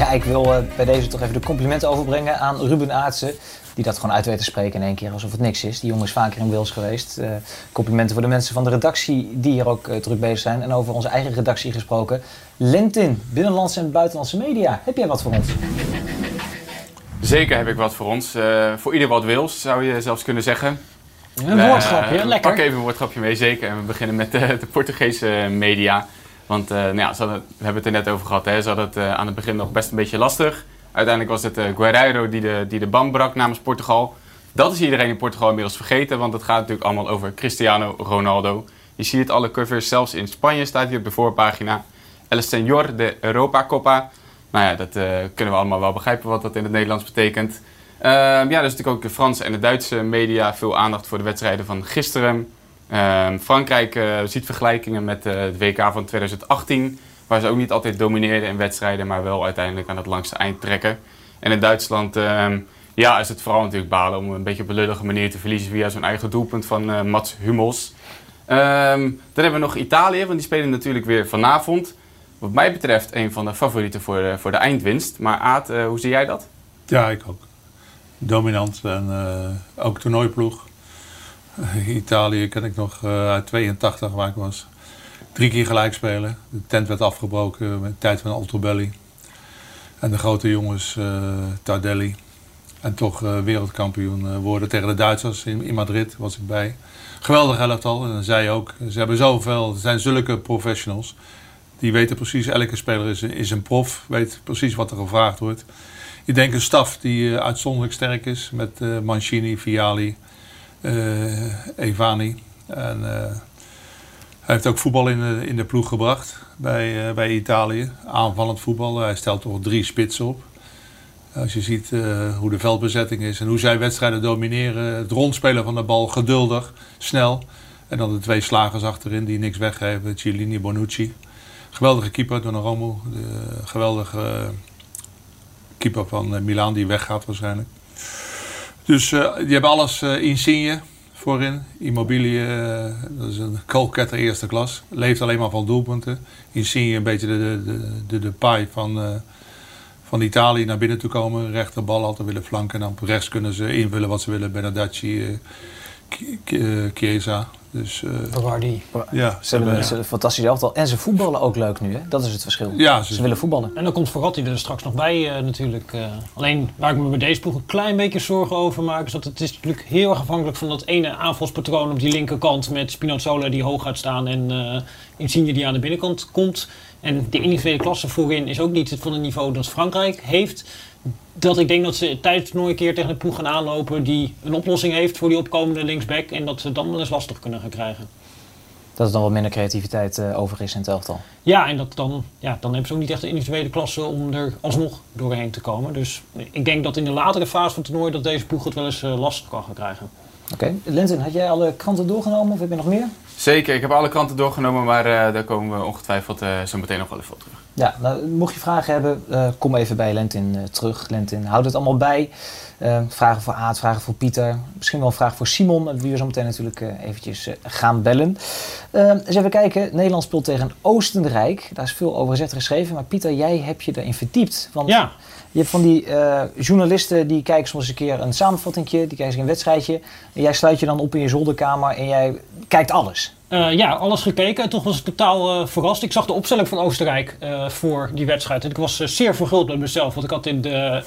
Ja, ik wil eh, bij deze toch even de complimenten overbrengen aan Ruben Aartsen. Die dat gewoon uit weet te spreken in één keer alsof het niks is. Die jongen is vaker in Wales geweest. Eh, complimenten voor de mensen van de redactie die hier ook eh, druk bezig zijn. En over onze eigen redactie gesproken. Lentin, binnenlandse en buitenlandse media. Heb jij wat voor ons? Zeker heb ik wat voor ons. Voor ieder wat wils, zou je zelfs kunnen zeggen. Een woordgrapje, lekker. Pak even een woordgrapje mee, zeker. En we beginnen met de, de Portugese media. Want eh, nou ja, ze we hebben het er net over gehad. Hè. Ze hadden het eh, aan het begin nog best een beetje lastig. Uiteindelijk was het uh, Guerreiro die de, die de band brak namens Portugal. Dat is iedereen in Portugal inmiddels vergeten. Want het gaat natuurlijk allemaal over Cristiano Ronaldo. Je ziet het alle covers, zelfs in Spanje staat hij op de voorpagina. El Señor de Europa Copa. Nou ja, dat kunnen we allemaal wel begrijpen wat dat in het Nederlands betekent. Ehm, ja, is natuurlijk ook de Franse en de Duitse media veel aandacht voor de wedstrijden van gisteren. Ehm, Frankrijk eh, ziet vergelijkingen met uh, het WK van 2018, waar ze ook niet altijd domineerden in wedstrijden, maar wel uiteindelijk aan het langste eind trekken. En in Duitsland ehm, ja, is het vooral natuurlijk balen om een beetje op een lullige manier te verliezen via zo'n eigen doelpunt van uh, Mats Hummels. Ehm, dan hebben we nog Italië, want die spelen natuurlijk weer vanavond. Wat mij betreft een van de favorieten voor de, voor de eindwinst. Maar Aad, hoe zie jij dat? Ja, ik ook. Dominant en ook toernooiploeg. <laughs> Italië ken ik nog uh, uit 82 waar ik was. Drie keer gelijk spelen. De tent werd afgebroken met de tijd van Altobelli. En de grote jongens uh, Tardelli. En toch uh, wereldkampioen worden tegen de Duitsers in, in, Madrid was ik bij. Geweldig elftal. En zij ook. Ze hebben zoveel, ze zijn zulke professionals. Die weten precies, elke speler is, is een prof. Weet precies wat er gevraagd wordt. Ik denk een staf die uitzonderlijk sterk is. Met Mancini, Viali, Evani. En, uh, hij heeft ook voetbal in de, in de ploeg gebracht bij, uh, bij Italië. Aanvallend voetbal. Hij stelt toch drie spitsen op. Als je ziet hoe de veldbezetting is en hoe zij wedstrijden domineren. Het rondspelen van de bal, geduldig, snel. En dan de twee slagers achterin die niks weggeven. Cellini, Bonucci. Geweldige keeper, Donnarumma. De geweldige keeper van Milan die weggaat waarschijnlijk. Dus uh, die hebben alles uh, insigne voorin. Immobilie, uh, dat is een koolketter eerste klas. Leeft alleen maar van doelpunten. Insigne een beetje de, de, de, de paai van, van Italië naar binnen toe komen. Rechterbal altijd willen flanken. En dan rechts kunnen ze invullen wat ze willen. Benedacci, Chiesa. Dus, uh, Ja, ze hebben ja. een fantastisch elftal. En ze voetballen ook leuk nu, hè? Dat is het verschil. Ja, ze, ze willen voetballen. En dan komt Verratti er straks nog bij uh, natuurlijk. Uh, alleen waar ik me bij deze ploeg een klein beetje zorgen over maak... is dat het is natuurlijk heel erg afhankelijk van dat ene aanvalspatroon op die linkerkant... met Spinazzola die hoog gaat staan en Insigne die aan de binnenkant komt. En de individuele klasse voorin is ook niet van het niveau dat Frankrijk heeft dat ik denk dat ze tijdens nooit een keer tegen een ploeg gaan aanlopen die een oplossing heeft voor die opkomende linksback en dat ze het dan wel eens lastig kunnen gaan krijgen. Dat er dan wat minder creativiteit uh, over is in het elftal. Ja, en dat dan, ja, dan hebben ze ook niet echt de individuele klasse om er alsnog doorheen te komen. Dus ik denk dat in de latere fase van het toernooi dat deze ploeg het wel eens uh, lastig kan gaan krijgen. Oké, okay. Had jij alle kranten doorgenomen of heb je nog meer? Zeker, ik heb alle kranten doorgenomen, maar uh, daar komen we ongetwijfeld zo meteen nog wel even op terug. Ja, nou, mocht je vragen hebben, uh, kom even bij Lentin uh, terug. Lentin houdt het allemaal bij. Uh, vragen voor Aad, vragen voor Pieter. Misschien wel een vraag voor Simon, met wie we zo meteen natuurlijk eventjes gaan bellen. eens even kijken. Nederland speelt tegen Oostenrijk. Daar is veel over gezet geschreven. Maar Pieter, jij hebt je erin verdiept. Want ja. Je hebt van die journalisten die kijken soms een keer een samenvattingje. Die kijken een wedstrijdje. En jij sluit je dan op in je zolderkamer en jij kijkt alles. Uh, ja, alles gekeken. Toch was ik totaal uh, verrast. Ik zag de opstelling van Oostenrijk uh, voor die wedstrijd. En ik was zeer verguld met mezelf. Want ik had in, de,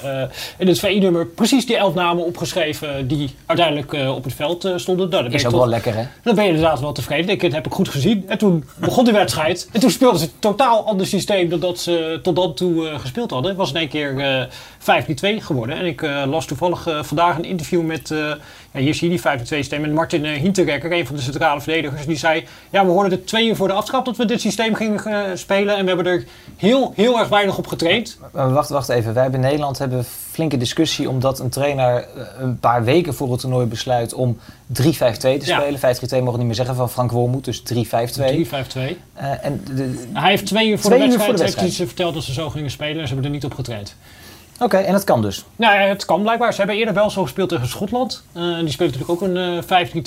in het VI-nummer precies die elf namen opgeschreven die uiteindelijk op het veld stonden. Nou, is ook wel lekker, hè? Dan ben je inderdaad wel tevreden. Ik, dat heb ik goed gezien. En toen begon die wedstrijd. En toen speelden ze een totaal ander systeem dan dat ze tot dan toe gespeeld hadden. Het was in één keer 5-2 geworden. En ik las toevallig vandaag een interview met, ja, hier zie je die 5-2 systeem, met Martin Hinterrekker, een van de centrale verdedigers. Die zei ja, we hoorden er twee uur voor de aftrap dat we dit systeem gingen uh, spelen. En we hebben er heel, heel erg weinig op getraind. Wacht, wacht even. Wij hebben in Nederland hebben flinke discussie omdat een trainer eh, een paar weken voor het toernooi besluit om 3-5-2 te spelen. 5-3-2 mogen niet meer zeggen van Frank Wormoed, dus 3-5-2. 3-5-2. Uh, en de, Hij heeft twee uur voor twee de wedstrijd, voor de wedstrijd. heeft hij verteld dat ze zo gingen spelen en ze hebben er niet op getraind. Oké, en dat kan dus? Nou, het kan blijkbaar. Ze hebben eerder wel zo gespeeld tegen Schotland. Uh, die speelt natuurlijk ook een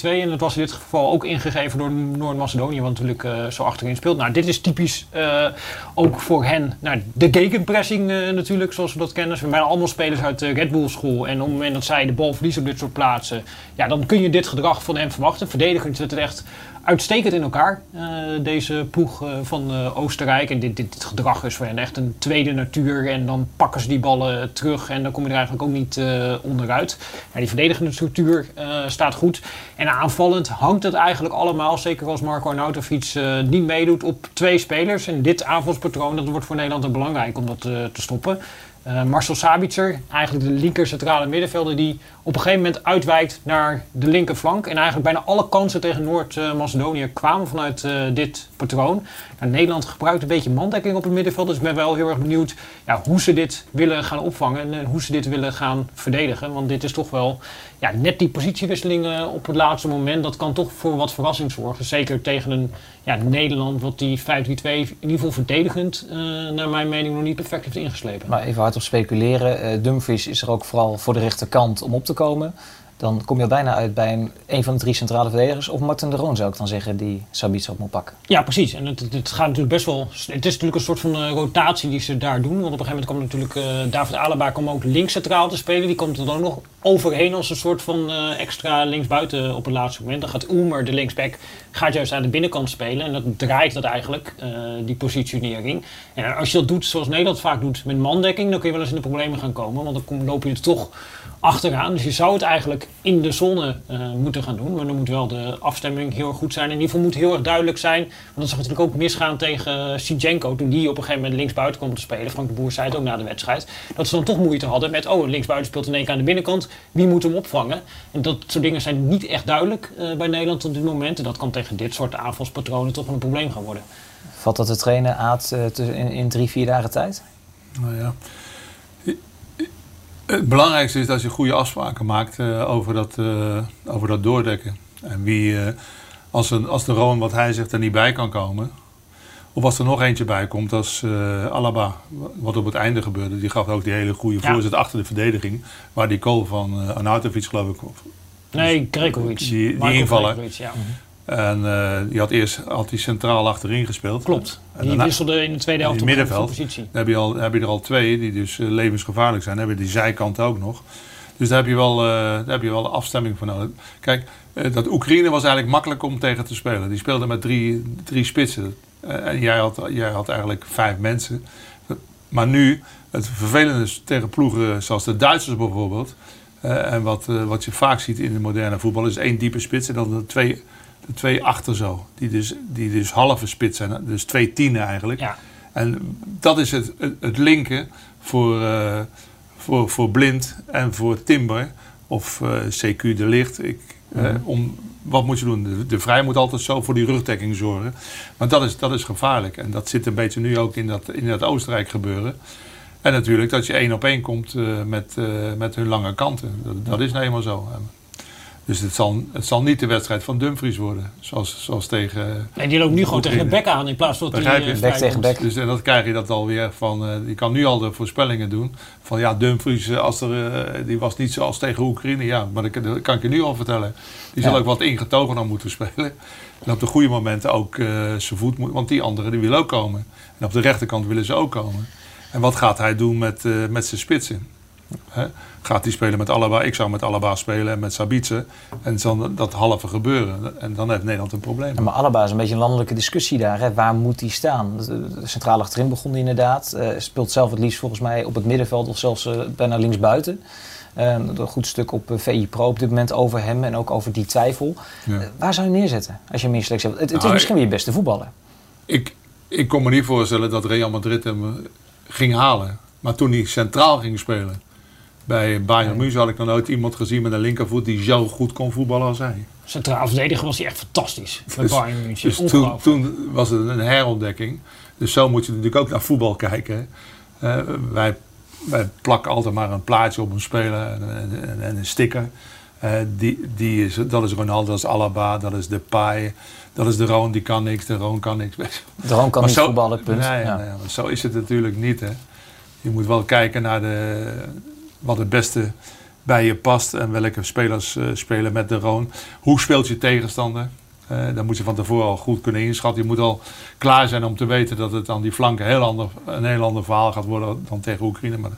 uh, 5-3-2. En dat was in dit geval ook ingegeven door Noord-Macedonië, wat natuurlijk uh, zo achterin speelt. Nou, dit is typisch ook voor hen. Nou, de gegenpressing natuurlijk, zoals we dat kennen. We zijn allemaal spelers uit de Red Bull school. En op het moment dat zij de bal verliezen op dit soort plaatsen, ja, dan kun je dit gedrag van hen verwachten. Verdedigend zit het echt uitstekend in elkaar, uh, deze ploeg uh, van uh, Oostenrijk. En dit, dit, gedrag is voor hen echt een tweede natuur. En dan pakken ze die ballen terug en dan kom je er eigenlijk ook niet onderuit. Die verdedigende structuur staat goed. En aanvallend hangt het eigenlijk allemaal, zeker als Marco Arnautovic niet meedoet, op twee spelers. En dit aanvalspatroon, dat wordt voor Nederland belangrijk om dat te stoppen. Eh, Marcel Sabitzer, eigenlijk de linker centrale middenvelder, die op een gegeven moment uitwijkt naar de linkerflank. En eigenlijk bijna alle kansen tegen Noord-Macedonië kwamen vanuit eh, dit patroon. Nederland gebruikt een beetje mandekking op het middenveld, dus ik ben wel heel erg benieuwd ja, hoe ze dit willen gaan opvangen en eh, hoe ze dit willen gaan verdedigen. Want dit is toch wel ja, net die positiewisselingen op het laatste moment, dat kan toch voor wat verrassing zorgen. Zeker tegen een ja, Nederland wat die 5-3-2 in ieder geval verdedigend, eh, naar mijn mening, nog niet perfect heeft ingeslepen. Maar even hard op speculeren. Eh, Dumfries is er ook vooral voor de rechterkant om op te komen. Dan kom je al bijna uit bij een, een van de drie centrale verdedigers. Of Martin de Roon zou ik dan zeggen, die Sabitzer op moet pakken. Ja, precies. En het, het, gaat natuurlijk best wel. Het is natuurlijk een soort van eh, rotatie die ze daar doen. Want op een gegeven moment komt natuurlijk eh, David Alaba komt ook links centraal te spelen. Die komt er dan ook nog overheen als een soort van eh, extra linksbuiten op het laatste moment. Dan gaat Oemer, de linksback, gaat juist aan de binnenkant spelen. En dat draait dat eigenlijk, die positionering. En als je dat doet zoals Nederland vaak doet met mandekking, dan kun je wel eens in de problemen gaan komen. Want dan loop je er toch achteraan. Dus je zou het eigenlijk in de zone eh, moeten gaan doen. Maar dan moet wel de afstemming heel erg goed zijn. In ieder geval moet heel erg duidelijk zijn. Want dat zag natuurlijk ook misgaan tegen uh, Sijenko. Toen die op een gegeven moment linksbuiten kwam te spelen. Frank de Boer zei het ook na de wedstrijd. Dat ze dan toch moeite hadden met, oh, linksbuiten speelt in één keer aan de binnenkant. Wie moet hem opvangen? En dat soort dingen zijn niet echt duidelijk eh, bij Nederland op dit moment. En dat kan tegen dit soort aanvalspatronen toch wel een probleem gaan worden. Valt dat te trainen, Aad, eh, in, in drie, vier dagen tijd? Nou ja. Het belangrijkste is dat je goede afspraken maakt eh, over, dat, eh, over dat doordekken. En wie, eh, als, een, als de Roon, wat hij zegt, er niet bij kan komen. Of als er nog eentje bij komt, als Alaba, wat op het einde gebeurde. Die gaf ook die hele goede Ja. voorzet achter de verdediging. Waar die goal van uh, Arnautovic, geloof ik, of- Nee, Gregovic. Die- die invallen. Gregovic, ja. En eh, die had eerst had die centraal achterin gespeeld. Klopt. En Die daarna- wisselde in de tweede helft op middenveld. positie. Dan heb je, al, heb je er al twee die dus eh, levensgevaarlijk zijn. Dan heb je die zijkant ook nog. Dus daar heb je wel, eh, daar heb je wel de afstemming voor nodig. Kijk, dat Oekraïne was eigenlijk makkelijk om tegen te spelen. Die speelde met drie, drie spitsen. En jij had, jij had eigenlijk vijf mensen. Maar nu, het vervelende is tegen ploegen zoals de Duitsers bijvoorbeeld. en wat, wat je vaak ziet in de moderne voetbal is één diepe spits en dan de twee, de twee achter zo. Die dus, die dus halve spits zijn. Dus twee tienen eigenlijk. Ja. En dat is het, het, het linken voor, eh, voor, voor Blind en voor Timber of eh, CQ de Licht. Ik, eh, om, wat moet je doen? De, de Vrij moet altijd zo voor die rugdekking zorgen. Maar dat is, dat is gevaarlijk. En dat zit een beetje nu ook in dat, in dat Oostenrijk gebeuren. En natuurlijk dat je één op één komt met, met hun lange kanten. Dat, dat is nou eenmaal zo. Dus het zal, het zal niet de wedstrijd van Dumfries worden. Zoals, zoals tegen... Nee, die loopt nu gewoon tegen de bek aan in plaats van dat je? eh, Bek tegen. Dus en dan krijg je dat alweer van. eh je kan nu al de voorspellingen doen. Van ja, Dumfries, eh, als er, die was niet zoals tegen Oekraïne. Ja, maar dat, kan- dat kan ik je nu al vertellen. Die zal Ja. ook wat ingetogener moeten spelen. En op de goede momenten ook eh, zijn voet moet. Want die anderen die willen ook komen. En op de rechterkant willen ze ook komen. En wat gaat hij doen met, eh, met zijn spitsen? Gaat hij spelen met Alaba? Ik zou met Alaba spelen en met Sabitze. En zal dat halve gebeuren. En dan heeft Nederland een probleem. Ja, maar Alaba is een beetje een landelijke discussie daar. Hè. Waar moet hij staan? Centraal achterin begon hij inderdaad. Eh, speelt zelf het liefst volgens mij op het middenveld of zelfs eh, bijna linksbuiten. Eh, een goed stuk op VI Pro op dit moment over hem en ook over die twijfel. Ja. Waar zou je neerzetten als je meer selectie hebt? Het, het is Nou, misschien wel je beste voetballer. Ik, ik kon me niet voorstellen dat Real Madrid hem ging halen. Maar toen hij centraal ging spelen bij Bayern München had ik nog nooit iemand gezien met een linkervoet die zo goed kon voetballen als hij. Centraal verdediger was hij echt fantastisch. Bij Dus- Bayern München. Dus toen, toen was het een herontdekking. Dus zo moet je natuurlijk ook naar voetbal kijken. Eh, wij, wij plakken altijd maar een plaatje op een speler en, en, en een sticker. Eh, die, die is, dat is Ronaldo, dat is Alaba, dat is Depay, dat is de Roon, die kan niks, de Roon kan niks. De Roon kan Maar niet zo- voetballen, punt. Nee, Ja. nee, maar zo is het natuurlijk niet. Hè. Je moet wel kijken naar de, wat het beste bij je past en welke spelers eh, spelen met de Roon. Hoe speelt je tegenstander? Eh dat moet je van tevoren al goed kunnen inschatten. Je moet al klaar zijn om te weten dat het aan die flanken heel ander, een heel ander verhaal gaat worden dan tegen Oekraïne. Maar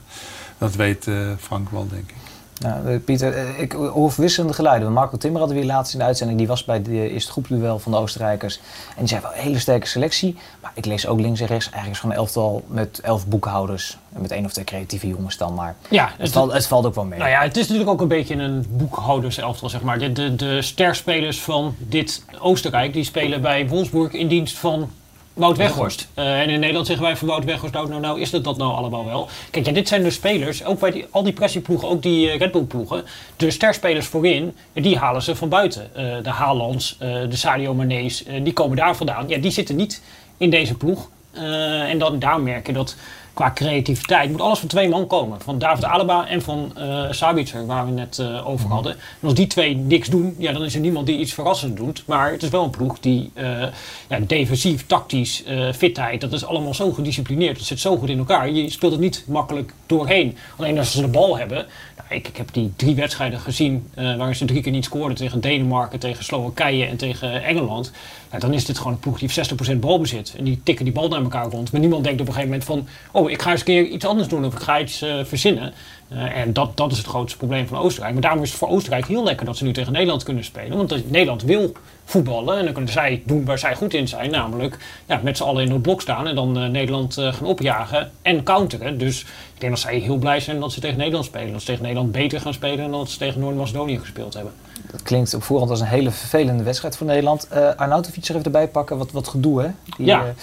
dat weet eh, Frank wel, denk ik. Nou, eh, Pieter, eh, ik hoor wisselende geluiden. Marco Timmer hadden we hier laatst in de uitzending. Die was bij de eerste groepsduel van de Oostenrijkers. En die zei wel een hele sterke selectie. Maar ik lees ook links en rechts. Eigenlijk is gewoon een elftal met elf boekhouders. En met één of twee creatieve jongens dan maar. Ja, Het, het, valt, het valt ook wel mee. nou ja, het is natuurlijk ook een beetje een boekhouderselftal, zeg maar. De, de, de sterspelers van dit Oostenrijk, die spelen bij Wolfsburg in dienst van Wout Weghorst. Eh, en in Nederland zeggen wij van Wout Weghorst, nou, nou, nou is dat dat nou allemaal wel. Kijk, ja, dit zijn de spelers, ook bij al die pressieploegen, ook die eh, Red Bull ploegen. De sterspelers voorin, die halen ze van buiten. Eh, de Haalands, de Sadio Mané's, eh, die komen daar vandaan. Ja, die zitten niet in deze ploeg. En dan daar merken dat qua creativiteit moet alles van twee man komen. Van David Alaba en van eh Sabitzer, waar we net eh, over hadden. En als die twee niks doen, ja, dan is er niemand die iets verrassends doet. Maar het is wel een ploeg die eh, ja, defensief, tactisch, eh, fitheid, dat is allemaal zo gedisciplineerd. Het zit zo goed in elkaar. Je speelt het niet makkelijk doorheen. Alleen als ze de bal hebben. Nou, ik, ik heb die drie wedstrijden gezien eh, waarin ze drie keer niet scoorden tegen Denemarken, tegen Slowakije en tegen Engeland. Ja, dan is dit gewoon een ploeg die heeft 60% balbezit. En die tikken die bal naar elkaar rond. Maar niemand denkt op een gegeven moment van... oh, ik ga eens een keer iets anders doen of ik ga iets eh, verzinnen. Eh, en dat, dat is het grootste probleem van Oostenrijk. Maar daarom is het voor Oostenrijk heel lekker dat ze nu tegen Nederland kunnen spelen. Want Nederland wil voetballen. En dan kunnen zij doen waar zij goed in zijn. Namelijk ja, met z'n allen in het blok staan. En dan eh, Nederland eh, gaan opjagen en counteren. Dus ik denk dat zij heel blij zijn dat ze tegen Nederland spelen. Dat ze tegen Nederland beter gaan spelen dan dat ze tegen Noord-Macedonië gespeeld hebben. Dat klinkt op voorhand als een hele vervelende wedstrijd voor Nederland. Eh Arnautovic er even erbij pakken, wat, wat gedoe hè? Die, Ja.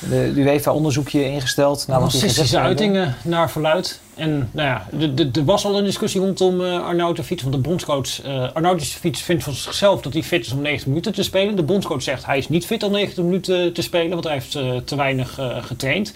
De, de UEFA onderzoekje ingesteld. Nou, gezegd Racistische uitingen naar verluid. En nou ja, de- de- er was al een discussie rondom eh Arnautovic. Want de bondscoach uh, Arnautovic vindt van zichzelf dat hij fit is om 90 minuten te spelen. De bondscoach zegt hij is niet fit om 90 minuten te spelen, want hij heeft eh, te weinig getraind.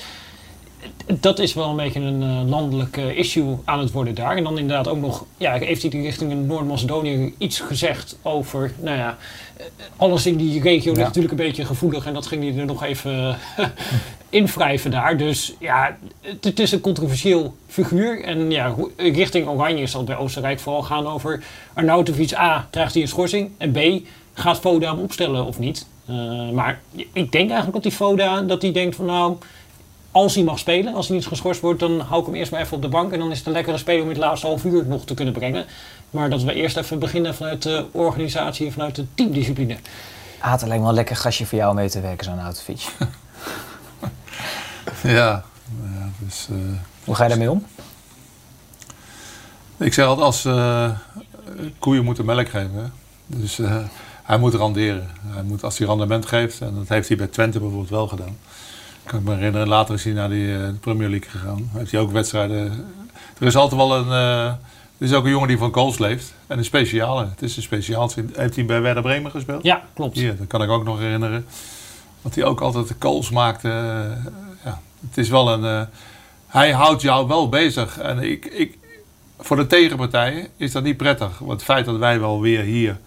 Dat is wel een beetje een eh, landelijk eh, issue aan het worden daar. En dan inderdaad ook nog, ja, heeft hij richting Noord-Macedonië iets gezegd over, nou ja, eh, alles in die regio ligt Ja. natuurlijk een beetje gevoelig. En dat ging hij er nog even <laughs> invrijven daar. Dus ja, het, het is een controversieel figuur. En ja, richting Oranje zal het bij Oostenrijk vooral gaan over Arnautovic. A, krijgt hij een schorsing? En B, gaat Foda hem opstellen of niet? Eh, maar ik denk eigenlijk dat die Foda, dat hij denkt van nou... Als hij mag spelen, als hij niet geschorst wordt, dan hou ik hem eerst maar even op de bank. En dan is het een lekkere speler om in het laatste half uur nog te kunnen brengen. Maar dat we eerst even beginnen vanuit de organisatie en vanuit de teamdiscipline. Ah, het lijkt me wel een lekker gastje voor jou om mee te werken, zo'n Arnautovic. <laughs> Ja, ja dus, eh, Hoe ga je daarmee om? ik zeg altijd als eh, koeien moeten melk geven. Hè? Dus eh, hij moet randeren. Hij moet, als hij rendement geeft, en dat heeft hij bij Twente bijvoorbeeld wel gedaan. Kan ik me herinneren, later is hij naar die, eh, de Premier League gegaan. Heeft hij ook wedstrijden. Er is altijd wel een. eh, er is ook een jongen die van goals leeft. En een speciale. Het is een speciaal. Heeft hij bij Werder Bremen gespeeld? Ja, klopt. Hier, dat kan ik ook nog herinneren. Dat hij ook altijd de calls maakte. eh, ja, het is wel een. eh, hij houdt jou wel bezig. En ik, ik, voor de tegenpartijen is dat niet prettig. Want het feit dat wij wel weer hier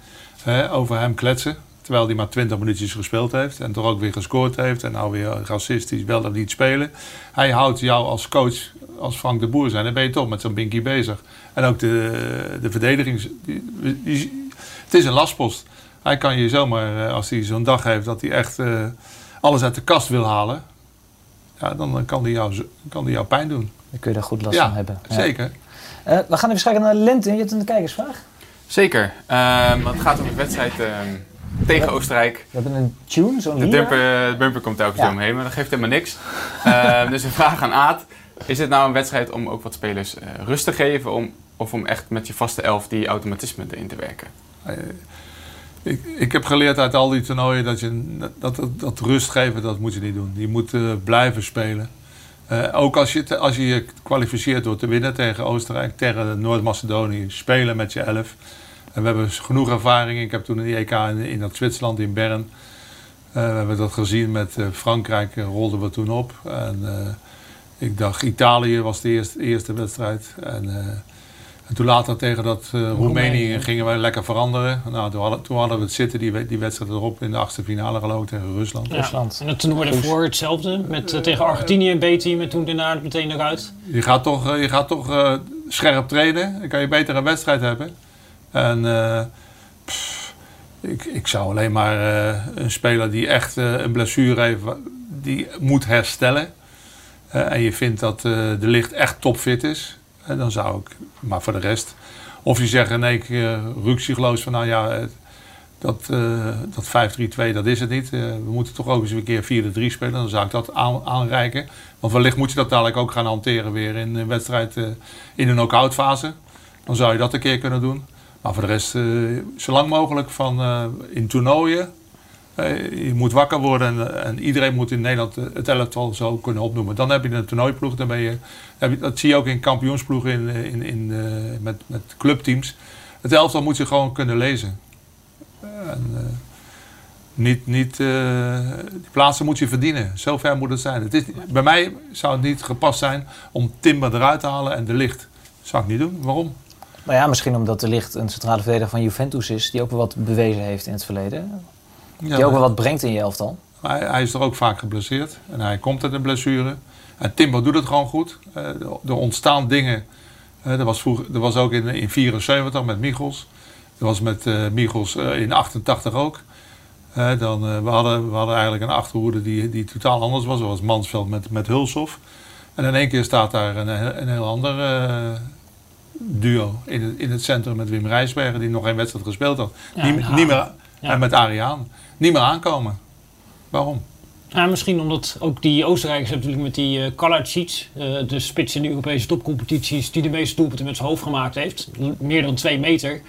hè, over hem kletsen. Terwijl hij maar 20 minuutjes gespeeld heeft. En toch ook weer gescoord heeft. En nou weer racistisch wel of niet spelen. Hij houdt jou als coach, als Frank de Boer zijn. Dan ben je toch met zo'n binky bezig. En ook de, de verdedigings... die- die- het is een lastpost. Hij kan je zomaar, eh, als hij zo'n dag heeft dat hij echt eh, alles uit de kast wil halen. Ja, dan kan hij jou, kan hij jou pijn doen. Dan kun je er goed last Ja, van hebben. Ja. Zeker. Eh, we gaan even schakelen naar Lente. Je hebt een kijkersvraag. Zeker. Ehm, het gaat om de wedstrijd tegen Oostenrijk. We hebben een tune, zo'n De bumper, de bumper komt telkens Ja. door me heen, maar dat geeft helemaal niks. Ehm, dus een vraag aan Aad. Is het nou een wedstrijd om ook wat spelers eh, rust te geven? Om, of om echt met je vaste elf die automatismen erin te werken? Eh, Ik, ik heb geleerd uit al die toernooien dat, je, dat, dat, dat rust geven, dat moet je niet doen. Je moet eh, blijven spelen. Eh, ook als je, te- als je je kwalificeert door te winnen tegen Oostenrijk, tegen Noord-Macedonië, spelen met je elf. En we hebben genoeg ervaring. Ik heb toen een EK in, in dat Zwitserland, in Bern. Eh, we hebben dat gezien met eh, Frankrijk, eh, rolden we toen op. En eh, ik dacht, Italië was de eerste, eerste wedstrijd. En, eh, en toen later tegen dat eh, Roemenië gingen we lekker veranderen. Nou, toen, hadden, toen hadden we het zitten, die, die wedstrijd erop in de achtste finale geloof ik tegen Rusland. Ja. Rusland. En het toernooi daarvoor hetzelfde. Met, tegen Argentinië een B-team en toen daarna meteen eruit. Je gaat toch, je gaat toch eh, scherp trainen. Dan kan je beter een wedstrijd hebben. En eh, ik, ik zou alleen maar eh, een speler die echt eh, een blessure heeft, die moet herstellen. en je vindt dat de licht echt topfit is. dan zou ik, maar voor de rest. Of je zegt nee, ik uh, ruksigloos van nou ja, dat, eh, dat 5-3-2 dat is het niet. We moeten toch ook eens een keer 4-3 spelen. Dan zou ik dat aan, aanreiken. Want wellicht moet je dat dadelijk ook gaan hanteren weer in een wedstrijd in een knock-out fase. Dan zou je dat een keer kunnen doen. Maar voor de rest, eh, zo lang mogelijk van, eh, in toernooien Eh, je moet wakker worden en, en iedereen moet in Nederland het elftal zo kunnen opnoemen. Dan heb je een toernooiploeg, dan ben je, dat zie je ook in kampioensploegen in, in, in, met, met clubteams. Het elftal moet je gewoon kunnen lezen. En, niet, niet, die plaatsen moet je verdienen. Zo ver moet het zijn. Het is, bij mij zou het niet gepast zijn om Timber eruit te halen en de licht. Dat zou ik niet doen. Waarom? Nou ja, misschien omdat de licht een centrale verdediger van Juventus is, die ook wel wat bewezen heeft in het verleden. Ja, Die ook wel wat brengt in je elftal. Hij, hij is er ook vaak geblesseerd. En hij komt uit een blessure. En Timber doet het gewoon goed. Eh, er- er ontstaan dingen. Eh, er, was vroeger, er was ook in 1974 met Michels. Er was met eh Michels in 88 ook. Dan, we, hadden, we hadden eigenlijk een achterhoede die, die totaal anders was. Dat was Mansveld met, met Hulshoff. En in één keer staat daar een, een heel ander duo in het, in het centrum met Wim Rijsbergen, die nog geen wedstrijd gespeeld had. Ja, niet, meer. Ja. En met Ariaan. Niet meer aankomen. Waarom? Ja, misschien omdat ook die Oostenrijkers hebben natuurlijk met die uh, Kalacic, eh, de spits in de Europese topcompetities, die de meeste doelpunten met zijn hoofd gemaakt heeft. Meer dan twee meter.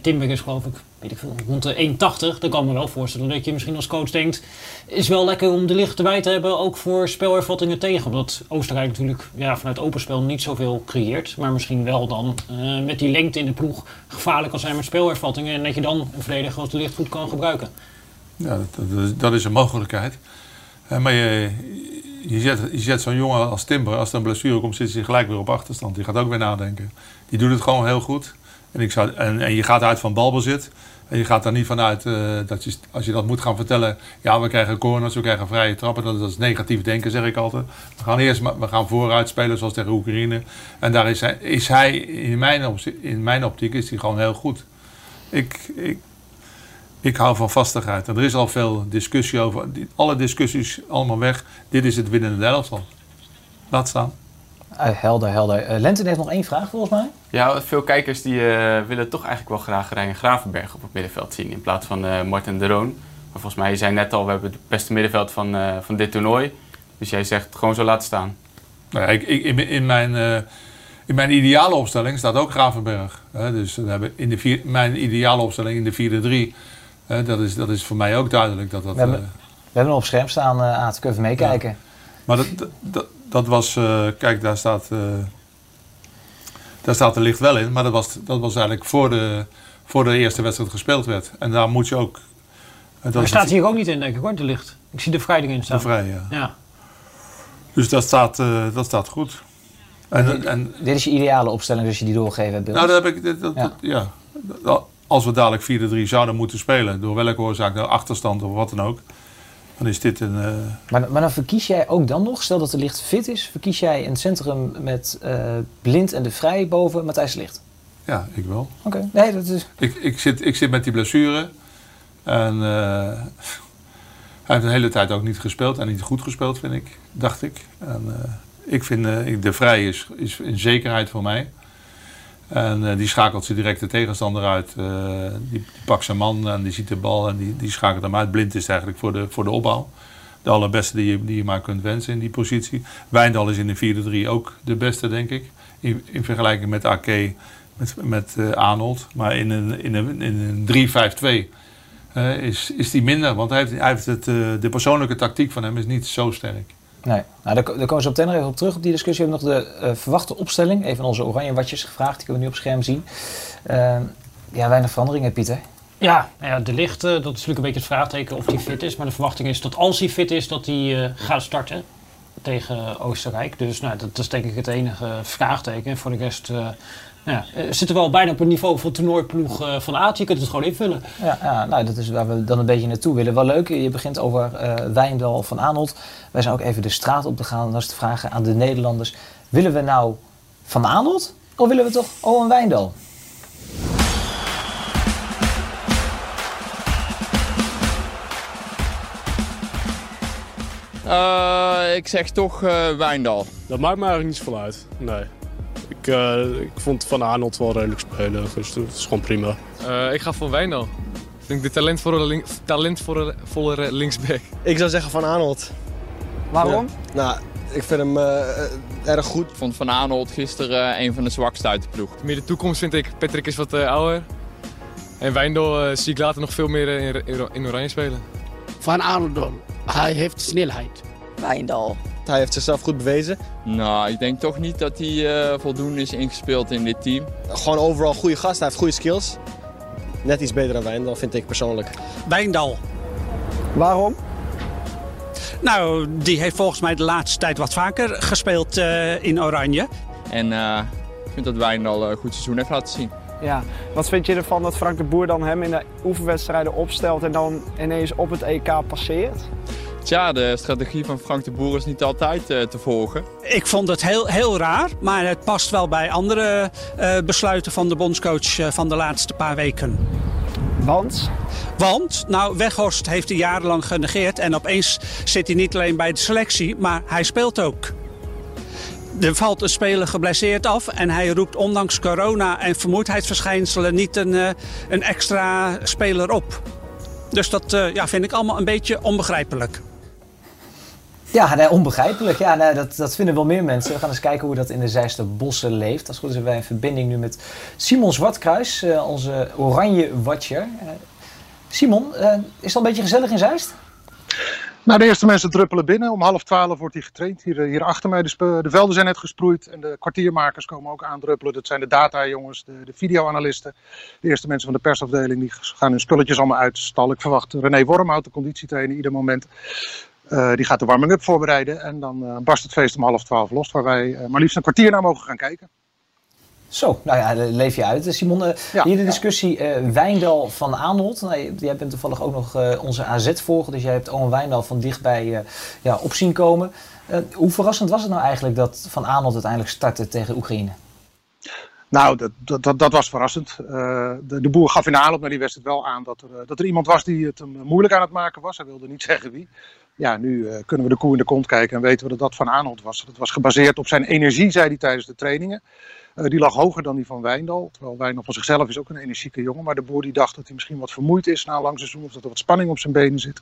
Timber is geloof ik, weet ik veel, rond de 1,80. Dan kan ik me wel voorstellen dat je misschien als coach denkt, is wel lekker om de licht erbij te hebben, ook voor spelervattingen tegen. Omdat Oostenrijk natuurlijk ja, vanuit open spel niet zoveel creëert. Maar misschien wel dan eh, met die lengte in de ploeg gevaarlijk kan zijn met spelervattingen. En dat je dan een verdediger als de licht goed kan gebruiken. Ja, dat, dat is een mogelijkheid. Eh, maar je, je zet, je zet zo'n jongen als Timber, als er een blessure komt, zit hij gelijk weer op achterstand. Die gaat ook weer nadenken. Die doet het gewoon heel goed. En, ik zou, en, en je gaat uit van balbezit. En je gaat daar niet vanuit eh, dat je, als je dat moet gaan vertellen. Ja, we krijgen corners, we krijgen vrije trappen. Dat, dat is negatief denken, zeg ik altijd. We gaan eerst we gaan vooruit spelen, zoals tegen Oekraïne. En daar is hij, is hij in, mijn optie- in mijn optiek is hij gewoon heel goed. Ik, ik, ik hou van vastigheid. En er is al veel discussie over. Alle discussies allemaal weg. Dit is het winnende elftal. Laat staan. Eh, helder, helder. Eh, Lenton heeft nog één vraag volgens mij. Ja, veel kijkers die eh, willen toch eigenlijk wel graag Ryan Gravenberg op het middenveld zien in plaats van eh Martin de Roon. Maar volgens mij, je zei net al, we hebben het beste middenveld van, eh, van dit toernooi. Dus jij zegt gewoon zo laten staan. Nou, ja, ik, ik, in, in mijn, eh, in mijn ideale opstelling staat ook Gravenberg. Hè, dus we hebben in de vier, mijn ideale opstelling in de 4-3. hè, dat, is, dat is voor mij ook duidelijk. Dat dat, We hebben- We hebben hem op scherm staan, eh Aad. Kun je even meekijken? maar dat, dat, dat, was. eh, kijk, daar staat. eh, daar staat de licht wel in. Maar dat was, dat was eigenlijk voor de, voor de eerste wedstrijd gespeeld werd. En daar moet je ook. eh, dat is staat hier ook niet in, denk ik hoor, de licht. Ik zie de Vrijding in staan. vrij, ja. Ja. Dus dat staat, eh, dat staat goed. En, en, Dit is je ideale opstelling, dus je die doorgegeven hebt. nou, dat heb ik, dat, dat- Ja. dat- ja. Dat- Als we dadelijk 4-3 zouden moeten spelen, door welke oorzaak, nou, achterstand of wat dan ook, dan is dit een. eh, Maar, maar dan verkies jij ook dan nog, stel dat de licht fit is, verkies jij een centrum met eh, Blind en de Vrij boven Matthijs Licht. ja, ik wel. Oké, nee, dat is. Ik, ik, zit, ik zit met die blessure. En eh, hij heeft de hele tijd ook niet gespeeld en niet goed gespeeld, vind ik, dacht ik. En ik vind de Vrij is, is een zekerheid voor mij. En eh, die schakelt ze direct de tegenstander uit. Eh, die, pakt zijn man en die ziet de bal en die, die schakelt hem uit. Blind is eigenlijk voor de, voor de opbouw. De allerbeste die je, die je maar kunt wensen in die positie. Wijndal is in de 4-3 ook de beste, denk ik. In, in vergelijking met Ake, met, met eh, Arnold. Maar in een, in een, in een 3-5-2 eh, is, is die minder. Want hij heeft, hij heeft de persoonlijke tactiek van hem is niet zo sterk. Nee, nou, daar, ko- daar komen ze op nog even op terug op die discussie. We hebben nog de eh, verwachte opstelling. Even onze oranje watjes gevraagd. Die kunnen we nu op scherm zien. Eh, ja, weinig veranderingen, Pieter. Ja, nou ja, de licht, eh, dat is natuurlijk een beetje het vraagteken of hij fit is. Maar de verwachting is dat als hij fit is, dat hij eh, gaat starten tegen Oostenrijk. Dus nou, dat is denk ik het enige vraagteken. En voor de rest ja, eh, zitten we al bijna op het niveau van toernooiploeg eh, van Aad. Je kunt het gewoon invullen. Ja, ja, nou, dat is waar we dan een beetje naartoe willen. Wel leuk, je begint over eh Wijndal van Arnold. Wij zijn ook even de straat op te gaan. Dat is te vragen aan de Nederlanders. Willen we nou van Arnold? Of willen we toch Owen Wijndal? Eh, ik zeg toch eh, Wijndal. Dat maakt me eigenlijk niet zoveel uit. Nee. Ik, eh, ik vond Van Arnold wel redelijk spelen, dus dat is gewoon prima. Eh, ik ga voor Wijndal. Ik denk de talentvolle, link, talentvolle vollere linksback. Ik zou zeggen Van Arnold. Waarom? Nou, ik vind hem eh, erg goed. Ik vond Van Arnold gisteren een van de zwakste uit de ploeg. Meer de toekomst vind ik. Patrick is wat eh, ouder. En Wijndal eh, zie ik later nog veel meer in, in, in Oranje spelen. Van Arnold, hij heeft snelheid. Wijndal. Hij heeft zichzelf goed bewezen. Nou, ik denk toch niet dat hij uh, voldoende is ingespeeld in dit team. Gewoon overal goede gast, hij heeft goede skills. Net iets beter dan Wijndal, vind ik persoonlijk. Wijndal. Waarom? Nou, die heeft volgens mij de laatste tijd wat vaker gespeeld uh, in Oranje. En uh, ik vind dat Wijndal een goed seizoen heeft laten zien. Ja, wat vind je ervan dat Frank de Boer dan hem in de oefenwedstrijden opstelt en dan ineens op het EK passeert? Tja, de strategie van Frank de Boer is niet altijd uh, te volgen. Ik vond het heel, heel raar, maar het past wel bij andere uh, besluiten van de bondscoach uh, van de laatste paar weken. Want? Want, nou, Weghorst heeft hij jarenlang genegeerd en opeens zit hij niet alleen bij de selectie, maar hij speelt ook. Er valt een speler geblesseerd af en hij roept ondanks corona en vermoeidheidsverschijnselen niet een, een extra speler op. Dus dat ja, vind ik allemaal een beetje onbegrijpelijk. Ja, onbegrijpelijk. Ja, nee, dat, dat vinden wel meer mensen. We gaan eens kijken hoe dat in de Zijster bossen leeft. Als goed is hebben wij een verbinding nu met Simon Zwartkruis, uh, onze oranje watcher. Uh, Simon, uh, is het al een beetje gezellig in Zeist? Nou, de eerste mensen druppelen binnen. Om half twaalf wordt hij getraind. Hier, hier achter mij. De, de, velden zijn net gesproeid. En de kwartiermakers komen ook aandruppelen. Dat zijn de data-jongens, de, de videoanalisten. De eerste mensen van de persafdeling. Die gaan hun spulletjes allemaal uitstallen. Ik verwacht René Wormhout, de conditietrainer, ieder moment. Uh, die gaat de warming-up voorbereiden. En dan uh, barst het feest om half twaalf los. Waar wij uh, maar liefst een kwartier naar mogen gaan kijken. Zo, nou ja, leef je uit. Simon, ja, hier de discussie Wijndal van Aanholt. Nou, jij bent toevallig ook nog onze AZ-volger. Dus jij hebt Owen Wijndal van dichtbij ja, op zien komen. hoe verrassend was het nou eigenlijk dat Van Aanholt uiteindelijk startte tegen Oekraïne? Nou, dat, dat, dat was verrassend. de, de, boer gaf in aanloop naar die wedstrijd wel aan dat er, dat er iemand was die het hem moeilijk aan het maken was. Hij wilde niet zeggen wie ja, nu uh, kunnen we de koe in de kont kijken en weten we dat dat van Arnold was. Dat was gebaseerd op zijn energie, zei hij tijdens de trainingen. Uh, die lag hoger dan die van Wijndal. Terwijl Wijndal van zichzelf is ook een energieke jongen. Maar de boer die dacht dat hij misschien wat vermoeid is na een lang seizoen. Of dat er wat spanning op zijn benen zit.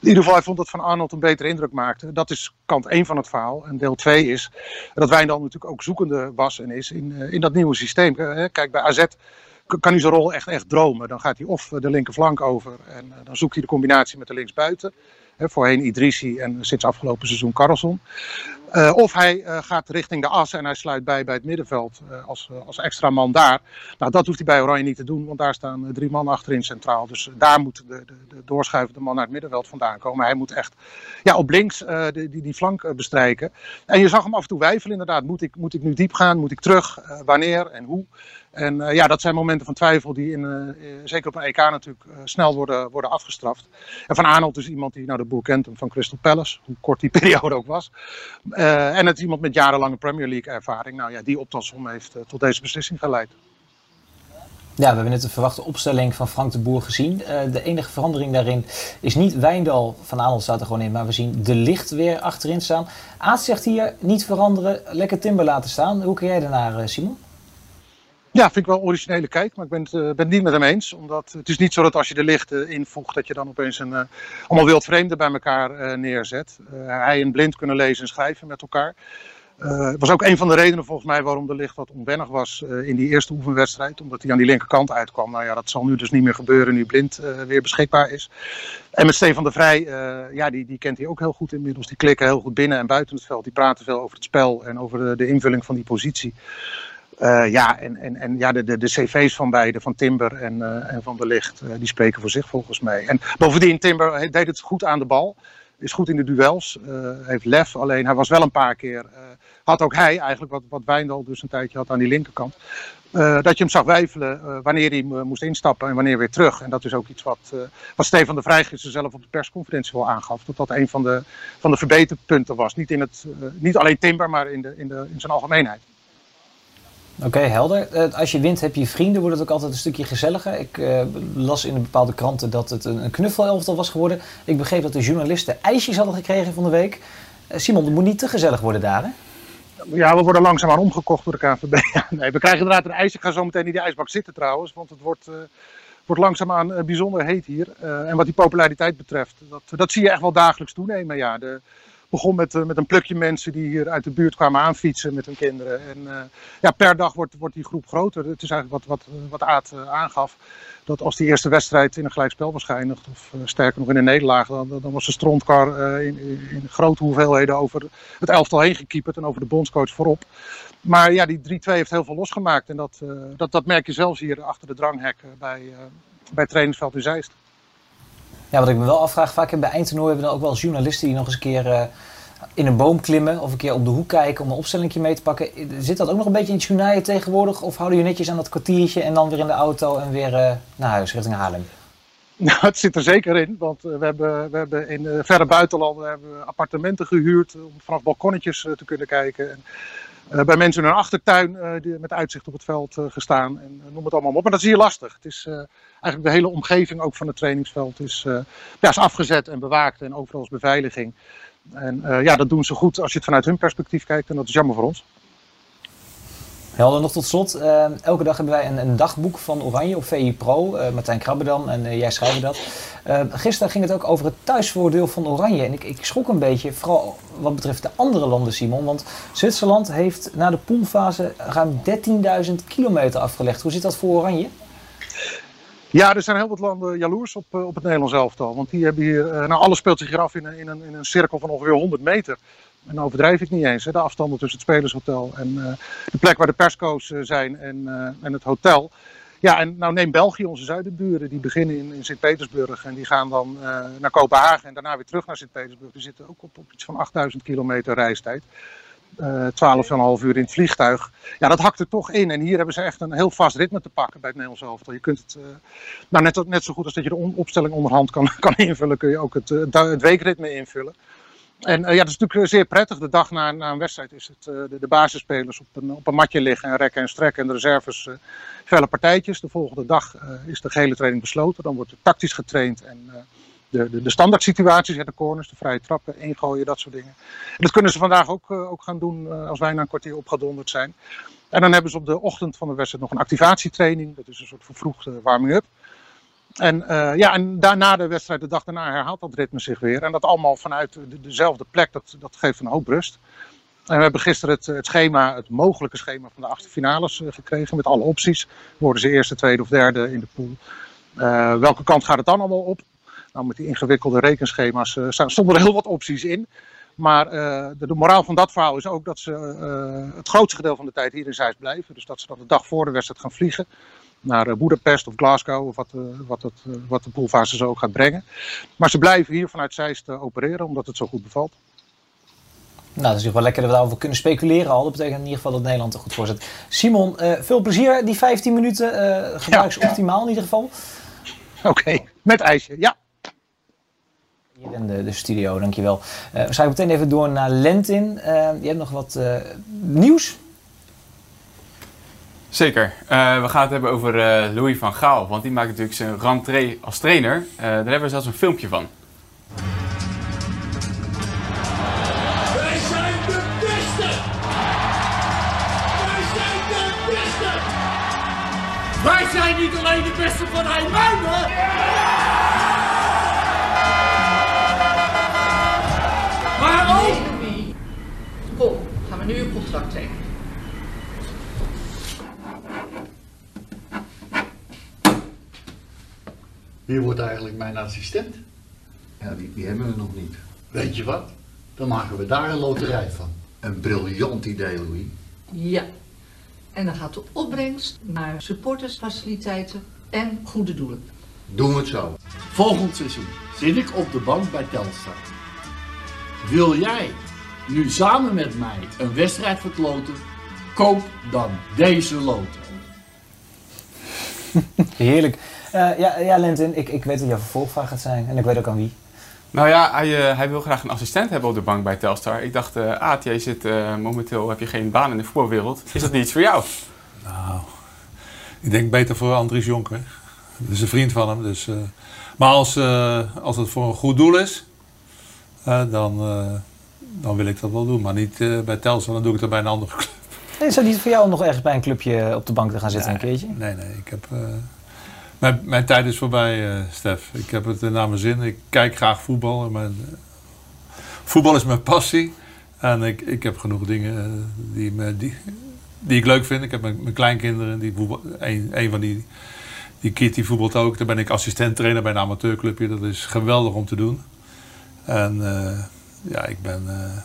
In ieder geval, hij vond dat Van Arnold een betere indruk maakte. Dat is kant 1 van het verhaal. En deel 2 is dat Wijndal natuurlijk ook zoekende was en is in, uh, in dat nieuwe systeem. Kijk, bij AZ kan hij zijn rol echt, echt dromen. Dan gaat hij of de linkerflank over en dan zoekt hij de combinatie met de linksbuiten. Voorheen Idrissi en sinds afgelopen seizoen Carlson. Uh, of hij uh, gaat richting de as en hij sluit bij bij het middenveld uh, als, als extra man daar. Nou, dat hoeft hij bij Oranje niet te doen, want daar staan drie man achterin centraal. Dus daar moet de, de, de doorschuivende man naar het middenveld vandaan komen. Hij moet echt ja, op links die, die, die flank bestrijken. En je zag hem af en toe wijfelen inderdaad. Moet ik, moet ik nu diep gaan? Moet ik terug? wanneer en hoe? En uh, ja, dat zijn momenten van twijfel die in, uh, zeker op een EK natuurlijk snel worden, worden afgestraft. En Van Arnold is iemand die, nou de boer kent van Crystal Palace, hoe kort die <laughs> periode ook was. en het is iemand met jarenlange Premier League ervaring. Nou ja, die optelsom heeft tot deze beslissing geleid. Ja, we hebben net de verwachte opstelling van Frank de Boer gezien. de enige verandering daarin is niet Wijndal, Van Arnold staat er gewoon in, maar we zien de licht weer achterin staan. Aad zegt hier niet veranderen, lekker Timber laten staan. Hoe kijk jij daarnaar, Simon? Ja, vind ik wel een originele kijk, maar ik ben het, uh, ben niet met hem eens. Omdat het is niet zo dat als je de lichten invoegt, dat je dan opeens een, uh, allemaal wildvreemden bij elkaar uh, neerzet. hij en Blind kunnen lezen en schrijven met elkaar. Het was ook een van de redenen volgens mij waarom de licht wat onwennig was in die eerste oefenwedstrijd. Omdat hij aan die linkerkant uitkwam. Nou ja, dat zal nu dus niet meer gebeuren nu Blind weer beschikbaar is. En met Stefan de Vrij, ja, die, die kent hij ook heel goed inmiddels. Die klikken heel goed binnen en buiten het veld. Die praten veel over het spel en over de invulling van die positie. Uh, ja, en, en, en ja, de, de, de cv's van beide, van Timber en, uh, en van de Licht, uh, die spreken voor zich volgens mij. En bovendien, Timber deed het goed aan de bal. Is goed in de duels. heeft lef, alleen hij was wel een paar keer. had ook hij eigenlijk, wat, wat Wijndal dus een tijdje had aan die linkerkant. dat je hem zag wijfelen wanneer hij moest instappen en wanneer weer terug. En dat is ook iets wat, wat Stefan de Vrij zelf op de persconferentie wel aangaf. Dat dat een van de, van de verbeterpunten was. Niet, in het, niet alleen Timber, maar in, de, in, de, in zijn algemeenheid. Oké, helder. Uh, als je wint heb je vrienden, wordt het ook altijd een stukje gezelliger. Ik uh, las in bepaalde kranten dat het een, een knuffelelftal was geworden. Ik begreep dat de journalisten ijsjes hadden gekregen van de week. Uh, Simon, het moet niet te gezellig worden daar, hè? Ja, we worden langzaamaan omgekocht door de KNVB. <laughs> nee, we krijgen inderdaad een ijsje. Ik ga zo meteen in die ijsbak zitten trouwens, want het wordt, wordt langzaamaan bijzonder heet hier. en wat die populariteit betreft, dat, dat zie je echt wel dagelijks toenemen. Ja, de, begon met, eh, met een plukje mensen die hier uit de buurt kwamen aanfietsen met hun kinderen. En eh, ja, per dag wordt, wordt die groep groter. Het is eigenlijk wat, wat, wat Aad eh, aangaf. Dat als die eerste wedstrijd in een gelijkspel was geëindigd, of sterker nog in een nederlaag, dan, dan was de strontkar in, in, grote hoeveelheden over het elftal heen gekieperd en over de bondscoach voorop. Maar ja, die 3-2 heeft heel veel losgemaakt. En dat, dat, dat merk je zelfs hier achter de dranghek bij, bij trainingsveld in Zeist. Ja, wat ik me wel afvraag, vaak bij eindtoernooi hebben we dan ook wel journalisten die nog eens een keer eh, in een boom klimmen of een keer op de hoek kijken om een opstelling mee te pakken. Zit dat ook nog een beetje in het tegenwoordig? Of houden jullie netjes aan dat kwartiertje en dan weer in de auto en weer eh, naar huis richting Haarlem? Nou, het zit er zeker in, want eh, we hebben, we hebben in verre buitenlanden hebben we appartementen gehuurd om vanaf balkonnetjes te kunnen kijken. En, bij mensen in hun achtertuin uh, die, met uitzicht op het veld uh, gestaan en noem het allemaal op. Maar dat is hier lastig. Het is eigenlijk de hele omgeving ook van het trainingsveld is, ja, is afgezet en bewaakt en overal is beveiliging. En ja, dat doen ze goed als je het vanuit hun perspectief kijkt en dat is jammer voor ons. Helder, nog tot slot. Uh, elke dag hebben wij een, een, dagboek van Oranje op VI Pro. Uh, Martijn Krabbedam en uh, jij schrijft dat. gisteren ging het ook over het thuisvoordeel van Oranje. En ik, ik schrok een beetje, vooral wat betreft de andere landen, Simon. Want Zwitserland heeft na de poolfase ruim 13.000 kilometer afgelegd. Hoe zit dat voor Oranje? Ja, er zijn heel wat landen jaloers op, op het Nederlands elftal. Want die hebben hier, nou alles speelt zich hier af in in, een, in een cirkel van ongeveer 100 meter. En dan overdrijf ik niet eens. Hè. De afstanden tussen het spelershotel en uh, de plek waar de persco's uh, zijn en, uh, en het hotel. Ja, en nou neem België, onze zuidenburen, die beginnen in, in Sint-Petersburg en die gaan dan naar Kopenhagen en daarna weer terug naar Sint-Petersburg. Die zitten ook op, op iets van 8000 kilometer reistijd. 12,5 uur in het vliegtuig. Ja, dat hakt er toch in. En hier hebben ze echt een heel vast ritme te pakken bij het Nederlands elftal. Je kunt het, nou net, net zo goed als dat je de opstelling onderhand kan, <laughs> kan invullen, kun je ook het, het weekritme invullen. En uh, ja, dat is natuurlijk zeer prettig. De dag na, een wedstrijd is het uh, de, basisspelers op een, op een matje liggen en rekken en strekken. En de reserves uh, felle partijtjes. De volgende dag is de gehele training besloten. Dan wordt er tactisch getraind en de, de, de standaard situaties, de corners, de vrije trappen, ingooien, dat soort dingen. En dat kunnen ze vandaag ook, ook gaan doen als wij na een kwartier opgedonderd zijn. En dan hebben ze op de ochtend van de wedstrijd nog een activatietraining. Dat is een soort vervroegde warming-up. En, uh, ja, en daarna de wedstrijd, de dag daarna, herhaalt dat ritme zich weer. En dat allemaal vanuit de, dezelfde plek, dat, dat geeft een hoop rust. En we hebben gisteren het, het schema, het mogelijke schema van de achtste finales uh, gekregen met alle opties. Worden ze eerste, tweede of derde in de pool. Uh, welke kant gaat het dan allemaal op? Nou, met die ingewikkelde rekenschema's stonden er heel wat opties in. Maar de, de, moraal van dat verhaal is ook dat ze het grootste gedeelte van de tijd hier in Zeist blijven. Dus dat ze dan de dag voor de wedstrijd gaan vliegen naar Budapest of Glasgow, of wat, wat, het, wat de poolfase zo gaat brengen. Maar ze blijven hier vanuit Zeist opereren, omdat het zo goed bevalt. Nou, dat is natuurlijk wel lekker dat we daarover kunnen speculeren al. Dat betekent in ieder geval dat Nederland er goed voor zit. Simon, uh, veel plezier. Die 15 minuten uh, gebruik ja. optimaal in ieder geval. <laughs> Oké, okay. met ijsje, ja. Hier in de, de studio, dankjewel. Uh, we gaan meteen even door naar Lentin. je hebt nog wat nieuws? Zeker. Uh, we gaan het hebben over uh, Louis van Gaal. Want die maakt natuurlijk zijn rentree als trainer. Uh, daar hebben we zelfs een filmpje van. Wij zijn de beste! Wij zijn de beste! Wij zijn niet alleen de beste van IJmuiden! Maar ook... Kom, gaan we nu een contract tekenen. Wie wordt eigenlijk mijn assistent? Ja, die, die hebben we nog niet. Weet je wat? Dan maken we daar een loterij van. Een briljant idee, Louis. Ja. En dan gaat de opbrengst naar supportersfaciliteiten en goede doelen. Doen we het zo. Volgend seizoen zit ik op de bank bij Telstar. Wil jij nu samen met mij een wedstrijd verkloten? Koop dan deze loto. Heerlijk. Uh, ja, ja, Lentin, ik, ik weet wat jouw vervolgvraag gaat zijn. En ik weet ook aan wie. Nou ja, hij, uh, hij wil graag een assistent hebben op de bank bij Telstar. Ik dacht, uh, Aad, jij zit momenteel, heb je geen baan in de voetbalwereld. Is dat niet iets voor jou? Nou, ik denk beter voor Andries Jonker. Dat is een vriend van hem. Dus, maar als, als het voor een goed doel is, dan, dan wil ik dat wel doen. Maar niet bij Telstar, dan doe ik dat bij een andere club. Is het niet voor jou om nog ergens bij een clubje op de bank te gaan zitten nee, een keertje? Nee, nee. Ik heb... Mijn, mijn, tijd is voorbij, uh, Stef. Ik heb het naar mijn zin. Ik kijk graag voetbal. Mijn, voetbal is mijn passie. En ik, ik heb genoeg dingen eh, die, me, die, die ik leuk vind. Ik heb mijn, kleinkinderen, die voetbal, een, een van die, die kid die voetbalt ook. Daar ben ik assistent trainer bij een amateurclubje. Dat is geweldig om te doen. En eh, ja, ik ben... eh,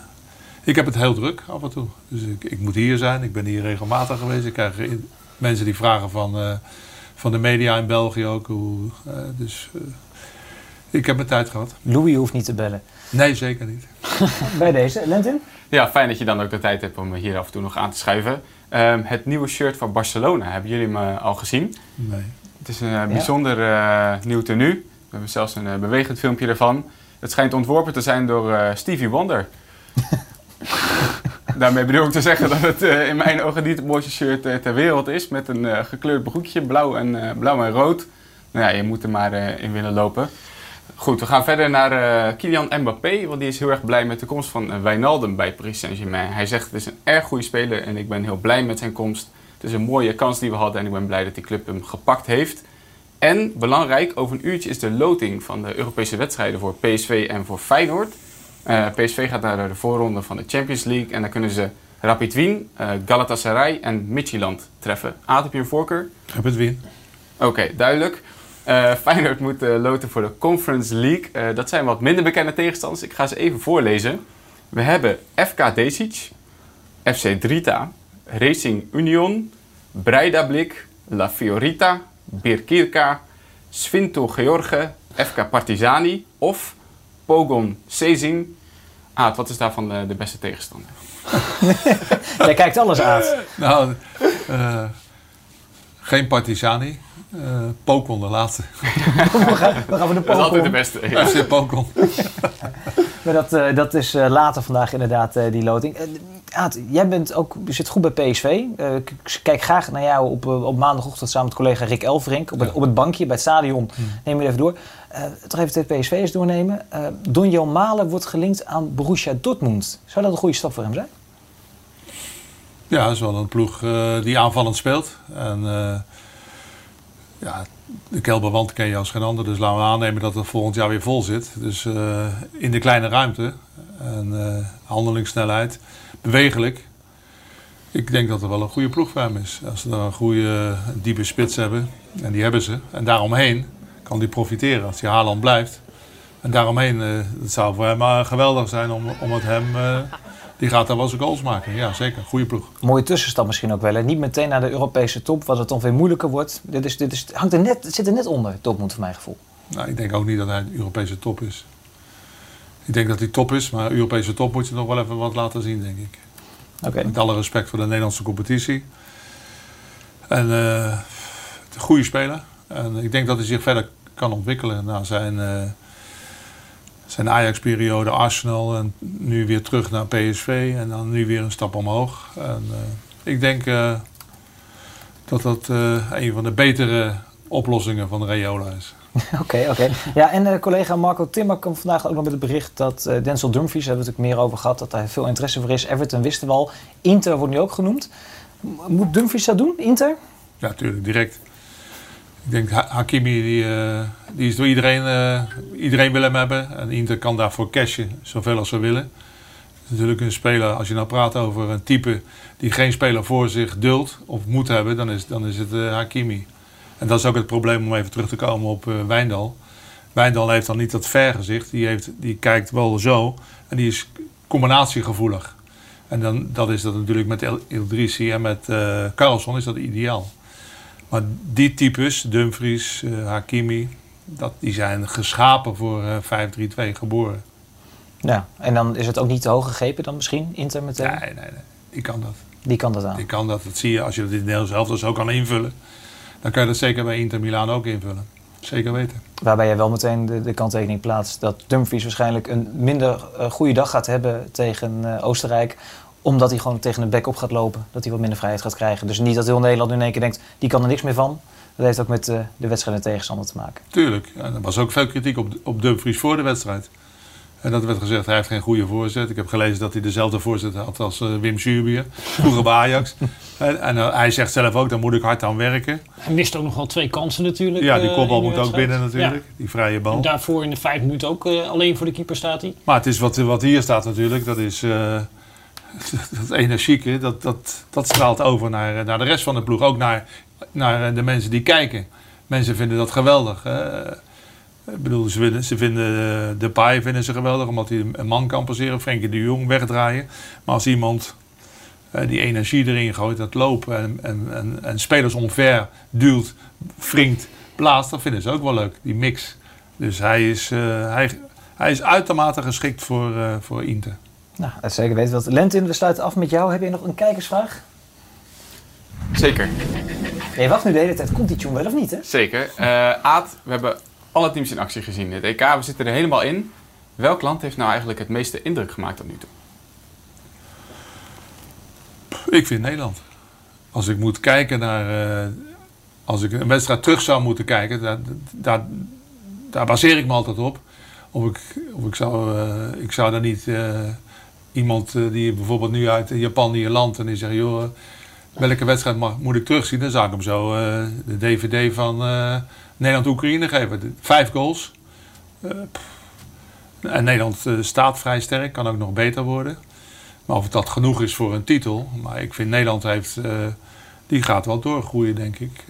ik heb het heel druk af en toe. Dus ik, ik moet hier zijn. Ik ben hier regelmatig geweest. Ik krijg mensen die vragen van, eh, van de media in België ook. Hoe, eh, dus eh, ik heb mijn tijd gehad. Louis hoeft niet te bellen. Nee, zeker niet. <laughs> Bij deze. Lentin? Ja, fijn dat je dan ook de tijd hebt om me hier af en toe nog aan te schuiven. Ehm, het nieuwe shirt van Barcelona, hebben jullie hem eh, al gezien? Nee. Het is een bijzonder eh, nieuw tenue. We hebben zelfs een eh, bewegend filmpje ervan. Het schijnt ontworpen te zijn door eh, Stevie Wonder. <laughs> <laughs> Daarmee bedoel ik te zeggen dat het eh, in mijn ogen niet het mooiste shirt eh, ter wereld is. Met een eh, gekleurd broekje, blauw en, blauw en rood. Nou ja, je moet er maar in willen lopen. Goed, we gaan verder naar Kylian Mbappé. Want die is heel erg blij met de komst van Wijnaldum bij Paris Saint-Germain. Hij zegt het is een erg goede speler en ik ben heel blij met zijn komst. Het is een mooie kans die we hadden en ik ben blij dat die club hem gepakt heeft. En belangrijk, over een uurtje is de loting van de Europese wedstrijden voor PSV en voor Feyenoord. Eh, PSV gaat naar de voorronde van de Champions League en dan kunnen ze Rapid Wien, eh, Galatasaray en Midtjylland treffen. Aad, heb je een voorkeur? Rapid Wien. Oké, duidelijk. Eh, Feyenoord moet loten voor de Conference League. Dat zijn wat minder bekende tegenstanders. Ik ga ze even voorlezen. We hebben FK Desic, FC Drita, Racing Union, Breidablik, La Fiorita, Birkirka, Svinto George, FK Partizani of Pogon Sezin. Aad, wat is daarvan de, de beste tegenstander? <laughs> Jij kijkt alles aan. Nou, eh, geen Partizani. eh Pokon de laatste. <laughs> We gaan, we gaan voor de Dat is altijd de beste. FC Pokon. <laughs> Maar dat, eh, dat is eh, later vandaag inderdaad eh, die loting. Eh, Aad, jij bent ook, je zit goed bij PSV. Eh, ik kijk graag naar jou op, eh, op maandagochtend samen met collega Rick Elverink. Op het, op het bankje bij het stadion. Neem je even door. Eh toch even de PSV's doornemen. Eh Donjo Malen wordt gelinkt aan Borussia Dortmund. Zou dat een goede stap voor hem zijn? Ja, dat is wel een ploeg eh, die aanvallend speelt. En eh, ja, de Kelberwand ken je als geen ander. Dus laten we aannemen dat het volgend jaar weer vol zit. Dus in de kleine ruimte. En handelingssnelheid. Bewegelijk. Ik denk dat er wel een goede ploeg voor hem is. Als ze daar een goede diepe spits hebben. En die hebben ze. En daaromheen kan die profiteren als hij Haaland blijft. En daaromheen, eh het zou voor hem eh, geweldig zijn om, om het hem... eh, die gaat daar wel zijn goals maken. Ja, zeker. Goede ploeg. Mooie tussenstap misschien ook wel. Hè? Niet meteen naar de Europese top, wat het dan weer moeilijker wordt. Dit, is, dit is, hangt er net, het zit er net onder, Dortmund voor mijn gevoel. Nou, ik denk ook niet dat hij de Europese top is. Ik denk dat hij top is, maar Europese top moet je nog wel even wat laten zien, denk ik. Met alle respect voor de Nederlandse competitie. En een goede speler. En ik denk dat hij zich verder kan ontwikkelen na zijn, eh, zijn Ajax-periode, Arsenal. En nu weer terug naar PSV. En dan nu weer een stap omhoog. En, eh, ik denk eh, dat dat een van de betere oplossingen van Rayola is. <laughs> Oké, oké. Ja, en collega Marco Timmer kwam vandaag ook nog met het bericht dat Denzel Dumfries, daar hebben we het natuurlijk meer over gehad, dat daar veel interesse voor is. Everton wisten we al. Inter wordt nu ook genoemd. Moet Dumfries dat doen, Inter? Ja, natuurlijk, direct. Ik denk Ha- Hakimi, die, eh, die is door iedereen, eh, iedereen wil hem hebben. En Inter kan daarvoor cashen, zoveel als ze willen. Natuurlijk een speler, als je nou praat over een type die geen speler voor zich duldt of moet hebben, dan is, dan is het eh, Hakimi. En dat is ook het probleem om even terug te komen op Wijndal. Wijndal heeft dan niet dat vergezicht, die, heeft, die kijkt wel zo en die is combinatiegevoelig. En dan, dat is dat natuurlijk met El en met eh Carlson is dat ideaal. Maar die types, Dumfries, eh, Hakimi, dat, die zijn geschapen voor eh 5-3-2 geboren. Ja, en dan is het ook niet te hoog gegrepen dan misschien, Inter meteen? Nee, nee, nee. Die kan dat. Die kan dat aan. Die kan dat. Dat zie je als je dat in de Nederlandse helft zo kan invullen. Dan kan je dat zeker bij Inter Milaan ook invullen. Zeker weten. Waarbij je wel meteen de, de kanttekening plaatst dat Dumfries waarschijnlijk een minder eh, goede dag gaat hebben tegen eh, Oostenrijk. Omdat hij gewoon tegen een bek op gaat lopen. Dat hij wat minder vrijheid gaat krijgen. Dus niet dat heel Nederland nu in één keer denkt, die kan er niks meer van. Dat heeft ook met eh, de wedstrijd en tegenstander te maken. Tuurlijk. En er was ook veel kritiek op, op Dumfries voor de wedstrijd. En dat werd gezegd, hij heeft geen goede voorzet. Ik heb gelezen dat hij dezelfde voorzet had als eh, Wim Suurbier, <laughs> vroeger bij Ajax. <laughs> En, en eh, hij zegt zelf ook, daar moet ik hard aan werken. Hij mist ook nog wel twee kansen natuurlijk. Ja, die kopbal moet ook binnen natuurlijk, Ja. die vrije bal. En daarvoor in de vijf minuten ook eh, alleen voor de keeper staat hij. Maar het is wat, wat hier staat natuurlijk, dat is eh, <laughs> dat energieke, dat, dat, dat straalt over naar, eh, naar de rest van de ploeg. Ook naar, naar eh, de mensen die kijken. Mensen vinden dat geweldig. Ik bedoel, ze vinden, ze vinden eh, de paai vinden ze geweldig, omdat hij een man kan passeren. Frenkie de Jong wegdraaien. Maar als iemand die energie erin gooit, dat lopen en, en, en, spelers omver duwt, wringt, blaast, dat vinden ze ook wel leuk, die mix. Dus hij is, hij, hij is uitermate geschikt voor, eh voor Inter. Nou, dat is zeker weten. Wat. Lentin, we sluiten af met jou. Heb je nog een kijkersvraag? Zeker. Je wacht nu de hele tijd. Komt die tune wel of niet, hè? Zeker. Eh Aad, we hebben alle teams in actie gezien. Het EK, we zitten er helemaal in. Welk land heeft nou eigenlijk het meeste indruk gemaakt tot nu toe? Ik vind Nederland. Als ik moet kijken naar. eh, als ik een wedstrijd terug zou moeten kijken, daar, daar, daar baseer ik me altijd op. Of ik, of ik zou, eh, ik zou daar niet eh, iemand eh, die bijvoorbeeld nu uit Japan hier landt en die zegt: joh, welke wedstrijd moet ik terugzien? Dan zou ik hem zo eh, de DVD van eh, Nederland-Oekraïne geven. Vijf goals. En Nederland staat vrij sterk, kan ook nog beter worden. Maar of dat genoeg is voor een titel. Maar ik vind Nederland heeft. die gaat wel doorgroeien, denk ik.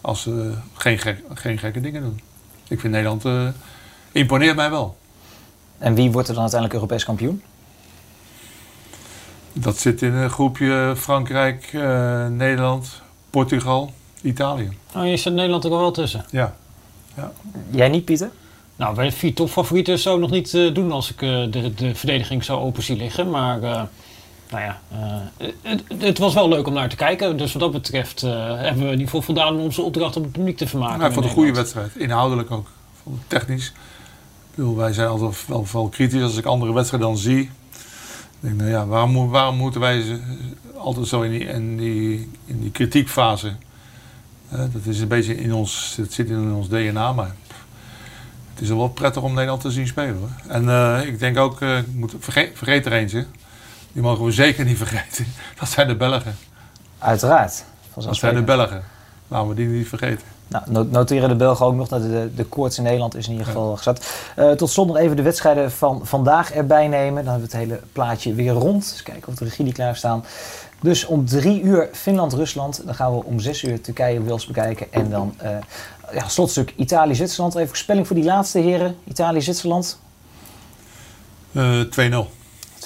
als ze geen, geen gekke dingen doen. Ik vind Nederland. imponeert mij wel. En wie wordt er dan uiteindelijk Europees kampioen? Dat zit in een groepje Frankrijk, eh, Nederland, Portugal, Italië. Oh, je zit Nederland er al wel tussen. Ja. ja. Jij niet, Pieter? Nou, bij de vier topfavorieten zou ik nog niet eh, doen als ik eh, de, de verdediging zo open zie liggen. Maar eh, nou ja, eh, het, het was wel leuk om naar te kijken. Dus wat dat betreft eh, hebben we in ieder geval voldaan om onze opdracht om het publiek te vermaken. Nou, ik vond een goede wedstrijd. Inhoudelijk ook. Ik vond het technisch. Ik bedoel, wij zijn altijd wel, wel kritisch als ik andere wedstrijden dan zie. Denk, nou ja, waarom, waarom moeten wij ze altijd zo in die, in die, in die kritiekfase? Dat is een beetje in ons, het zit in ons DNA, maar het is wel prettig om Nederland te zien spelen. Hoor. En eh, ik denk ook, eh, ik moet, vergeet, vergeet er eentje. Die mogen we zeker niet <laughs> vergeten. Dat zijn de Belgen. Uiteraard. Dat zijn de Belgen. Laten we die niet vergeten. Nou, no- noteren de Belgen ook nog dat de, de koorts in Nederland is in ieder geval gezet. Eh, tot slot nog even de wedstrijden van vandaag erbij nemen. Dan hebben we het hele plaatje weer rond. Dus kijken of de regie die klaar staan. Dus om drie uur Finland-Rusland. Dan gaan we om zes uur Turkije-Wales bekijken. En dan eh ja, slotstuk Italië-Zwitserland. Even voorspelling voor die laatste heren. Italië-Zwitserland. Eh 2-0.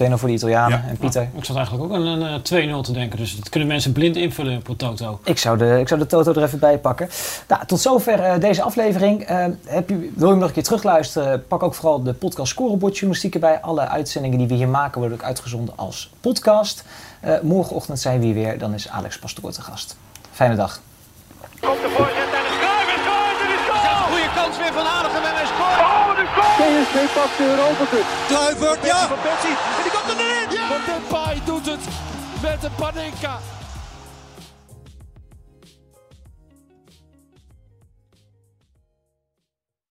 2-0 voor de Italianen. En Pieter? Ik zat eigenlijk ook aan een eh, 2-0 te denken. Dus dat kunnen mensen blind invullen op Toto. Ik zou, de, ik zou de Toto er even bij pakken. Nou, tot zover eh, deze aflevering. Eh, heb je, wil je hem nog een keer terugluisteren? Pak ook vooral de podcast Scorebord journalistiek erbij. Alle uitzendingen die we hier maken worden ook uitgezonden als podcast. Eh, morgenochtend zijn we hier weer. Dan is Alex Pastoor te gast. Fijne dag. Goede kans weer van Aardigem en hij scoort. Oh, een goal! PSV pakt de Europa Cup. Kluivert, ja! Van Në të pa i duqët, vetëm panenka.